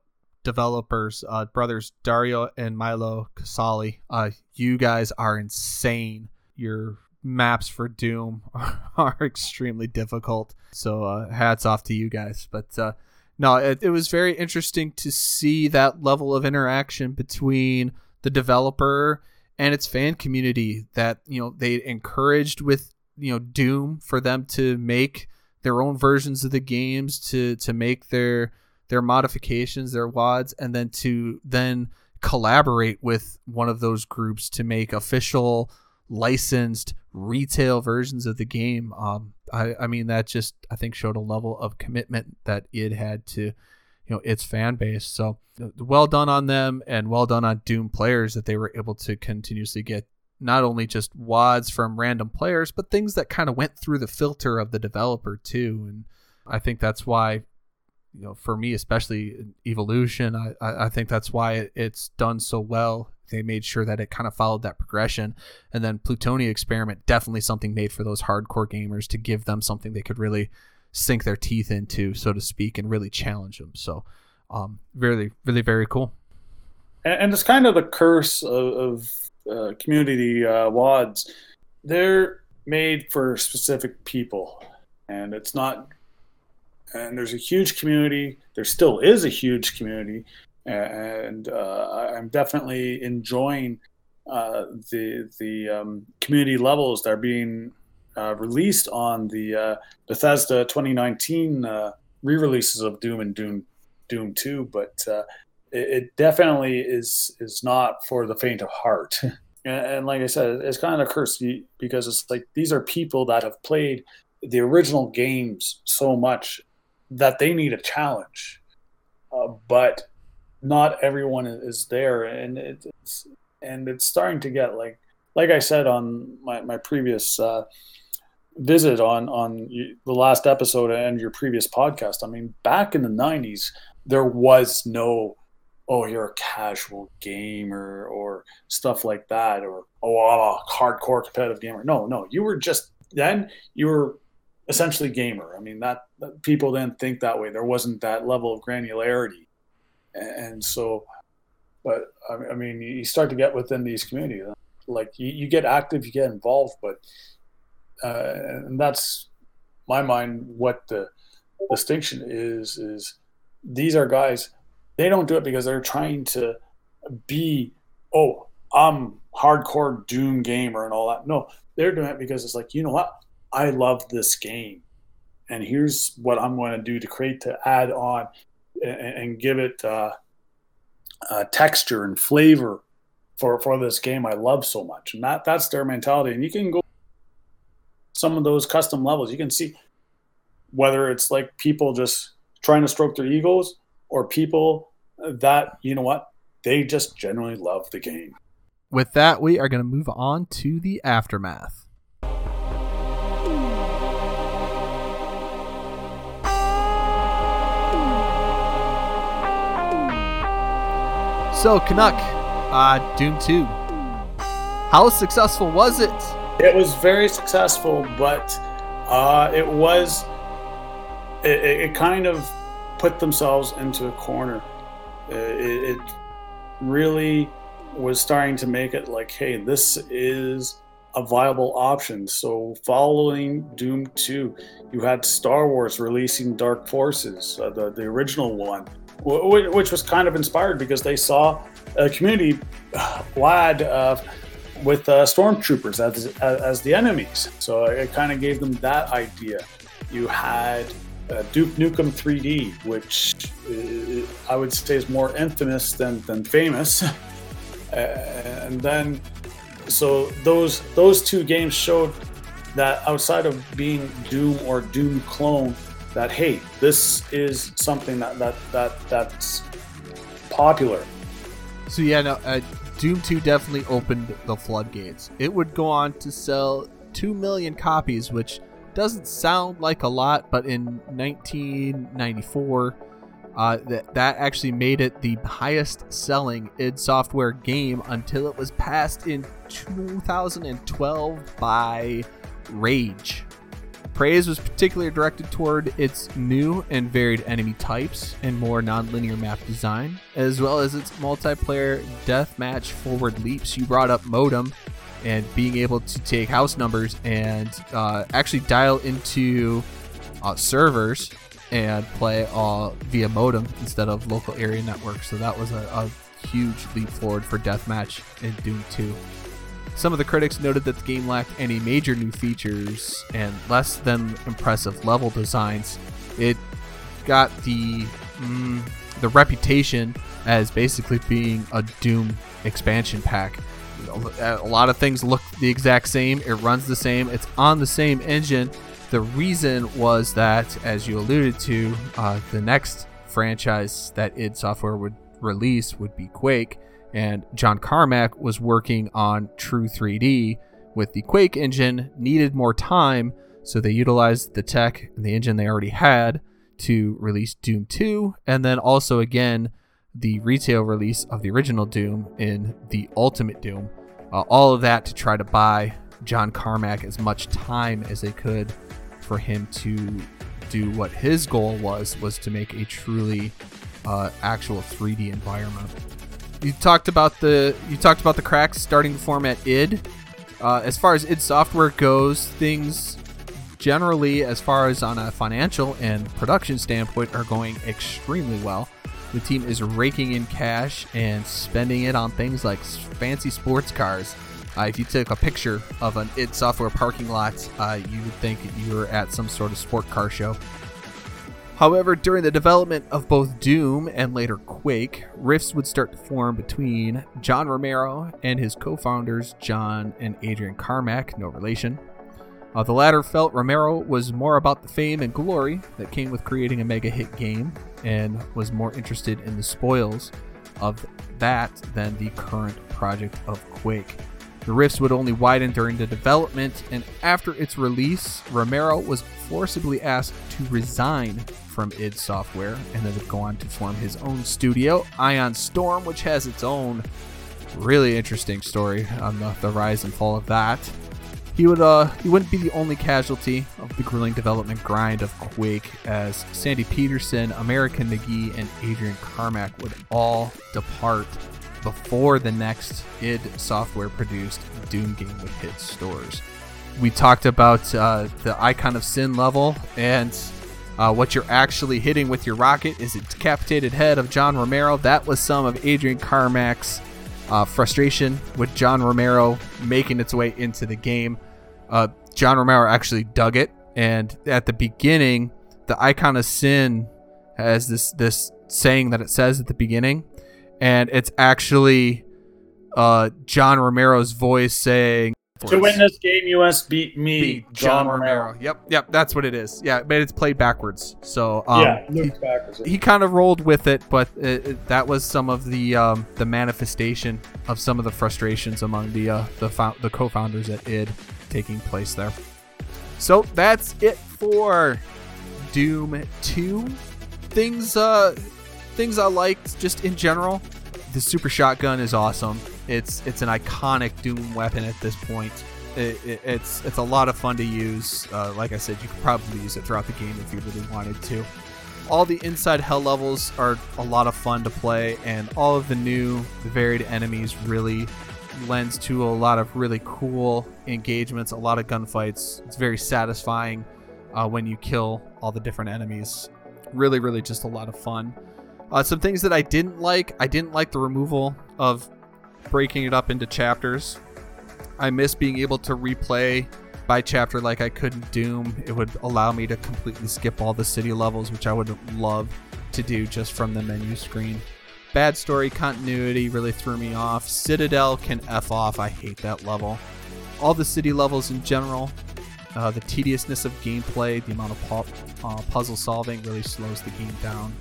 developers, uh, brothers Dario and Milo Casali. Uh, you guys are insane. Your maps for Doom are, are extremely difficult. So uh, hats off to you guys. But uh, no, it, it was very interesting to see that level of interaction between the developer and its fan community that you know they encouraged with you know Doom for them to make their own versions of the games to to make their their modifications, their WADs, and then to then collaborate with one of those groups to make official licensed retail versions of the game. Um, I, I mean that just I think showed a level of commitment that it had to, know, its fan base. So uh, well done on them, and well done on Doom players that they were able to continuously get not only just wads from random players, but things that kind of went through the filter of the developer too. And I think that's why, you know, for me, especially Evilution, I, I think that's why it's done so well. They made sure that it kind of followed that progression. And then Plutonia Experiment, definitely something made for those hardcore gamers to give them something they could really sink their teeth into, so to speak, and really challenge them. So, um, really, really, very cool. And, and it's kind of the curse of, of uh, community uh, WADs, they're made for specific people, and it's not. And there's a huge community. There still is a huge community, and uh, I'm definitely enjoying uh, the the um, community levels that are being uh, released on the uh, Bethesda 2019 re-releases of Doom and Doom Doom 2. But it, it definitely is is not for the faint of heart. and, and like I said, it's kind of a curse because it's like these are people that have played the original games so much that they need a challenge, uh, but not everyone is there, and it's and it's starting to get like like I said on my my previous. Uh, visit on on the last episode and your previous podcast. I mean back in the 90s there was no oh you're a casual gamer or stuff like that or oh I'm a hardcore competitive gamer. No no you were just then you were essentially gamer. I mean that, that people didn't think that way. There wasn't that level of granularity. And, and so but I mean you start to get within these communities. Like you, you get active you get involved but uh, and that's my mind what the distinction is is these are guys they don't do it because they're trying to be oh i'm hardcore doom gamer and all that. No they're doing it because it's like you know what? I love this game. And here's what i'm going to do to create to add on and, and give it uh, uh, texture and flavor for for this game i love so much. And that that's their mentality. And you can go some of those custom levels you can see whether it's like people just trying to stroke their egos or people that, you know what, they just generally love the game. With that, we are going to move on to the aftermath. So, Canuck, uh, Doom 2. How successful was it? It was very successful, but uh, it was. It, it kind of put themselves into a corner. Uh, it, it really was starting to make it like, hey, this is a viable option. So, following Doom 2, you had Star Wars releasing Dark Forces, uh, the, the original one, which was kind of inspired because they saw a community lad uh, with uh, stormtroopers as, as, the enemies. So, it kind of gave them that idea. You had uh, Duke Nukem 3D, which uh, I would say is more infamous than, than famous. uh, and then, so those those two games showed that outside of being Doom or Doom clone, that hey, this is something that that that that's popular. So yeah, no, Doom 2 definitely opened the floodgates. It would go on to sell two million copies, which doesn't sound like a lot, but in 1994, uh, that that actually made it the highest selling id Software game until it was passed in 2012 by Rage. Praise was particularly directed toward its new and varied enemy types and more non-linear map design, as well as its multiplayer deathmatch forward leaps. You brought up Modem, and being able to take house numbers and uh, actually dial into uh, servers and play uh, via modem instead of local area network. So that was a, a huge leap forward for Deathmatch in Doom 2. Some of the critics noted that the game lacked any major new features and less than impressive level designs. It got the mm, the reputation as basically being a Doom expansion pack a lot of things look the exact same. It runs the same. It's on the same engine. The reason was that, as you alluded to, uh, the next franchise that id Software would release would be Quake, and John Carmack was working on True 3D with the Quake engine. Needed more time, so they utilized the tech and the engine they already had to release Doom 2, and then also again the retail release of the original Doom in the Ultimate Doom. Uh, all of that to try to buy John Carmack as much time as they could for him to do what his goal was was to make a truly uh, actual 3D environment. You talked about the you talked about the cracks starting to form at id. Uh, as far as id software goes, things generally, as far as on a financial and production standpoint, are going extremely well. The team is raking in cash and spending it on things like fancy sports cars. Uh, if you took a picture of an id Software parking lot, uh, you would think you were at some sort of sport car show. However, during the development of both Doom and later Quake, rifts would start to form between John Romero and his co founders, John and Adrian Carmack, no relation. Uh, the latter felt Romero was more about the fame and glory that came with creating a mega hit game and was more interested in the spoils of that than the current project of Quake. The rifts would only widen during the development, and after its release, Romero was forcibly asked to resign from id Software and then would go on to form his own studio, Ion Storm, which has its own really interesting story on the, the rise and fall of that. He would uh he wouldn't be the only casualty of the grueling development grind of Quake, as Sandy Petersen, American McGee, and Adrian Carmack would all depart before the next id Software produced Doom game would hit stores. We talked about uh, the Icon of Sin level, and uh, what you're actually hitting with your rocket is a decapitated head of John Romero. That was some of Adrian Carmack's uh, frustration with John Romero making its way into the game. Uh, John Romero actually dug it, and at the beginning, the icon of sin has this this saying that it says at the beginning, and it's actually uh, John Romero's voice saying. To win this game, must beat me, Beat John Romero. Yep, yep, that's what it is. Yeah, but it's played backwards. So um, yeah, backwards. he kind of rolled with it, but it, it- that was some of the um, the manifestation of some of the frustrations among the uh, the fou- the co-founders at id taking place there. So that's it for Doom Two. Things uh things I liked just in general. The super shotgun is awesome. It's it's an iconic Doom weapon at this point. It, it, it's it's a lot of fun to use. Uh, like I said, you could probably use it throughout the game if you really wanted to all the inside hell levels are a lot of fun to play and all of the new varied enemies really lends to a lot of really cool engagements a lot of gunfights it's very satisfying uh, when you kill all the different enemies really really just a lot of fun uh, some things that i didn't like i didn't like the removal of breaking it up into chapters i miss being able to replay by chapter like I could in Doom. It would allow me to completely skip all the city levels, which I would love to do just from the menu screen. Bad story continuity really threw me off. Citadel can F off. I hate that level. All the city levels in general, uh, the tediousness of gameplay, the amount of pu- uh, puzzle solving really slows the game down.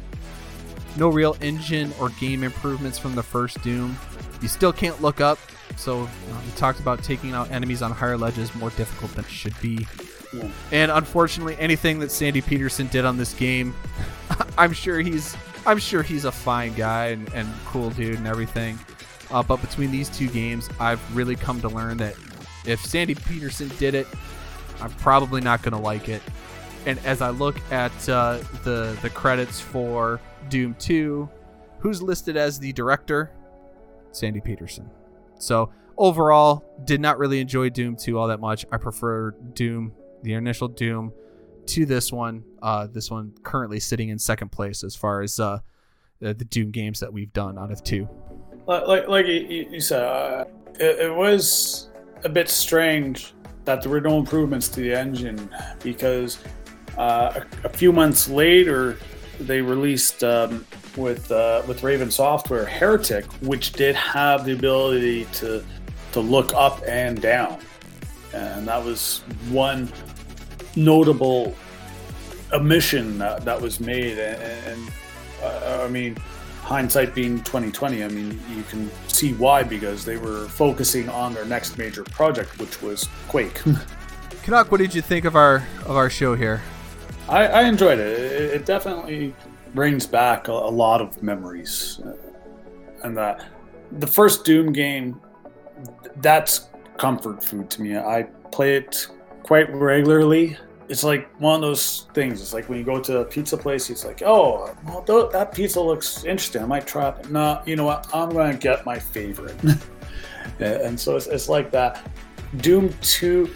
No real engine or game improvements from the first Doom. You still can't look up, so uh, we talked about taking out enemies on higher ledges more difficult than it should be. Yeah. And unfortunately, anything that Sandy Petersen did on this game, I'm sure he's I'm sure he's a fine guy and, and cool dude and everything. Uh, but between these two games, I've really come to learn that if Sandy Petersen did it, I'm probably not going to like it. And as I look at uh, the the credits for Doom 2, who's listed as the director? Sandy Petersen. So overall, did not really enjoy Doom 2 all that much. I prefer Doom, the initial Doom, to this one. Uh, this one currently sitting in second place as far as uh, the, the Doom games that we've done out of two. like like, like you, you said, uh, it, it was a bit strange that there were no improvements to the engine because uh, a, a few months later they released um, with uh, with Raven Software Heretic, which did have the ability to to look up and down, and that was one notable omission that, that was made. And, and uh, I mean hindsight being 2020 I mean you can see why because they were focusing on their next major project which was Quake. Canuck, what did you think of our of our show here? I, I enjoyed it. it it definitely brings back a, a lot of memories uh, and that the first Doom game that's comfort food to me I play it quite regularly it's like one of those things. It's like when you go to a pizza place, it's like, oh, well, th- that pizza looks interesting. I might try it. No, you know what? I'm going to get my favorite. and so it's, it's like that. Doom 2,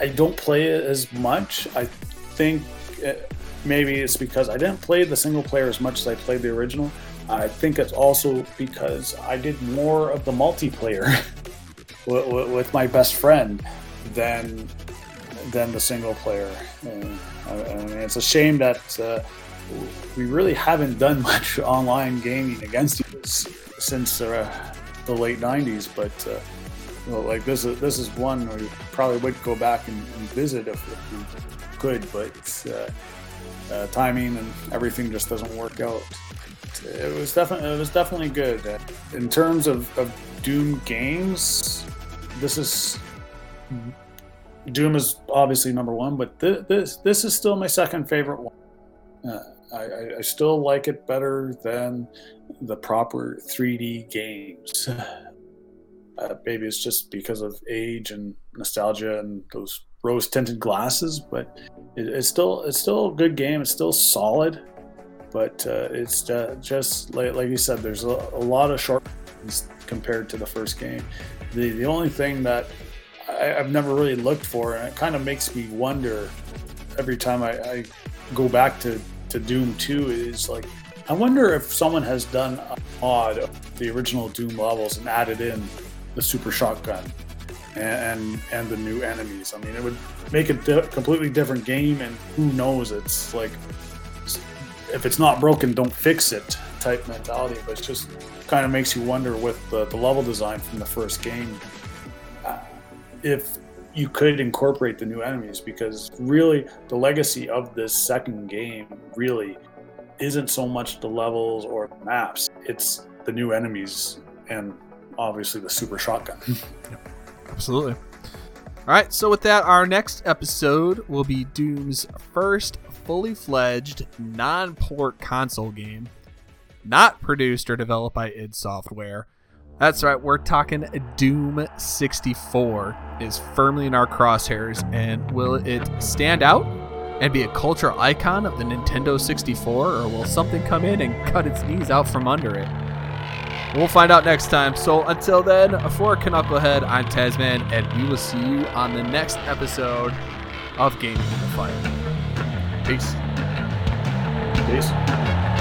I don't play it as much. I think it, maybe it's because I didn't play the single player as much as I played the original. I think it's also because I did more of the multiplayer with, with, with my best friend than than the single player. I, mean, it's a shame that uh, we really haven't done much online gaming against you since uh, the late '90s. But uh, well, like this is this is one we probably would go back and, and visit if, if, we could, but uh, uh, timing and everything just doesn't work out. It was definitely it was definitely good in terms of, of Doom games. This is Doom is obviously number one, but th- this this is still my second favorite one. Uh, I, I, still like it better than the proper 3D games. Uh, maybe it's just because of age and nostalgia and those rose tinted glasses, but it, it's still it's still a good game. It's still solid, but uh, it's uh, just like, like you said. There's a, a lot of short compared to the first game. The the only thing that I, have never really looked for, and it kind of makes me wonder every time I, I go back to to Doom 2 is like, I wonder if someone has done a mod of the original Doom levels and added in the super shotgun and, and, the new enemies. I mean, it would make a di- completely different game, and who knows? It's like if it's not broken, don't fix it type mentality. But it just kind of makes you wonder with the, the level design from the first game uh, if you could incorporate the new enemies because really the legacy of this second game really isn't so much the levels or maps it's the new enemies and obviously the super shotgun absolutely. All right so with that our next episode will be doom's first fully fledged non-port console game. Not produced or developed by id software. That's right, we're talking Doom 64 is firmly in our crosshairs, and will it stand out and be a cultural icon of the Nintendo 64, or will something come in and cut its knees out from under it? We'll find out next time. So until then, for Knucklehead, I'm Tasman, and we will see you on the next episode of Gaming in the Fire. Peace. Peace.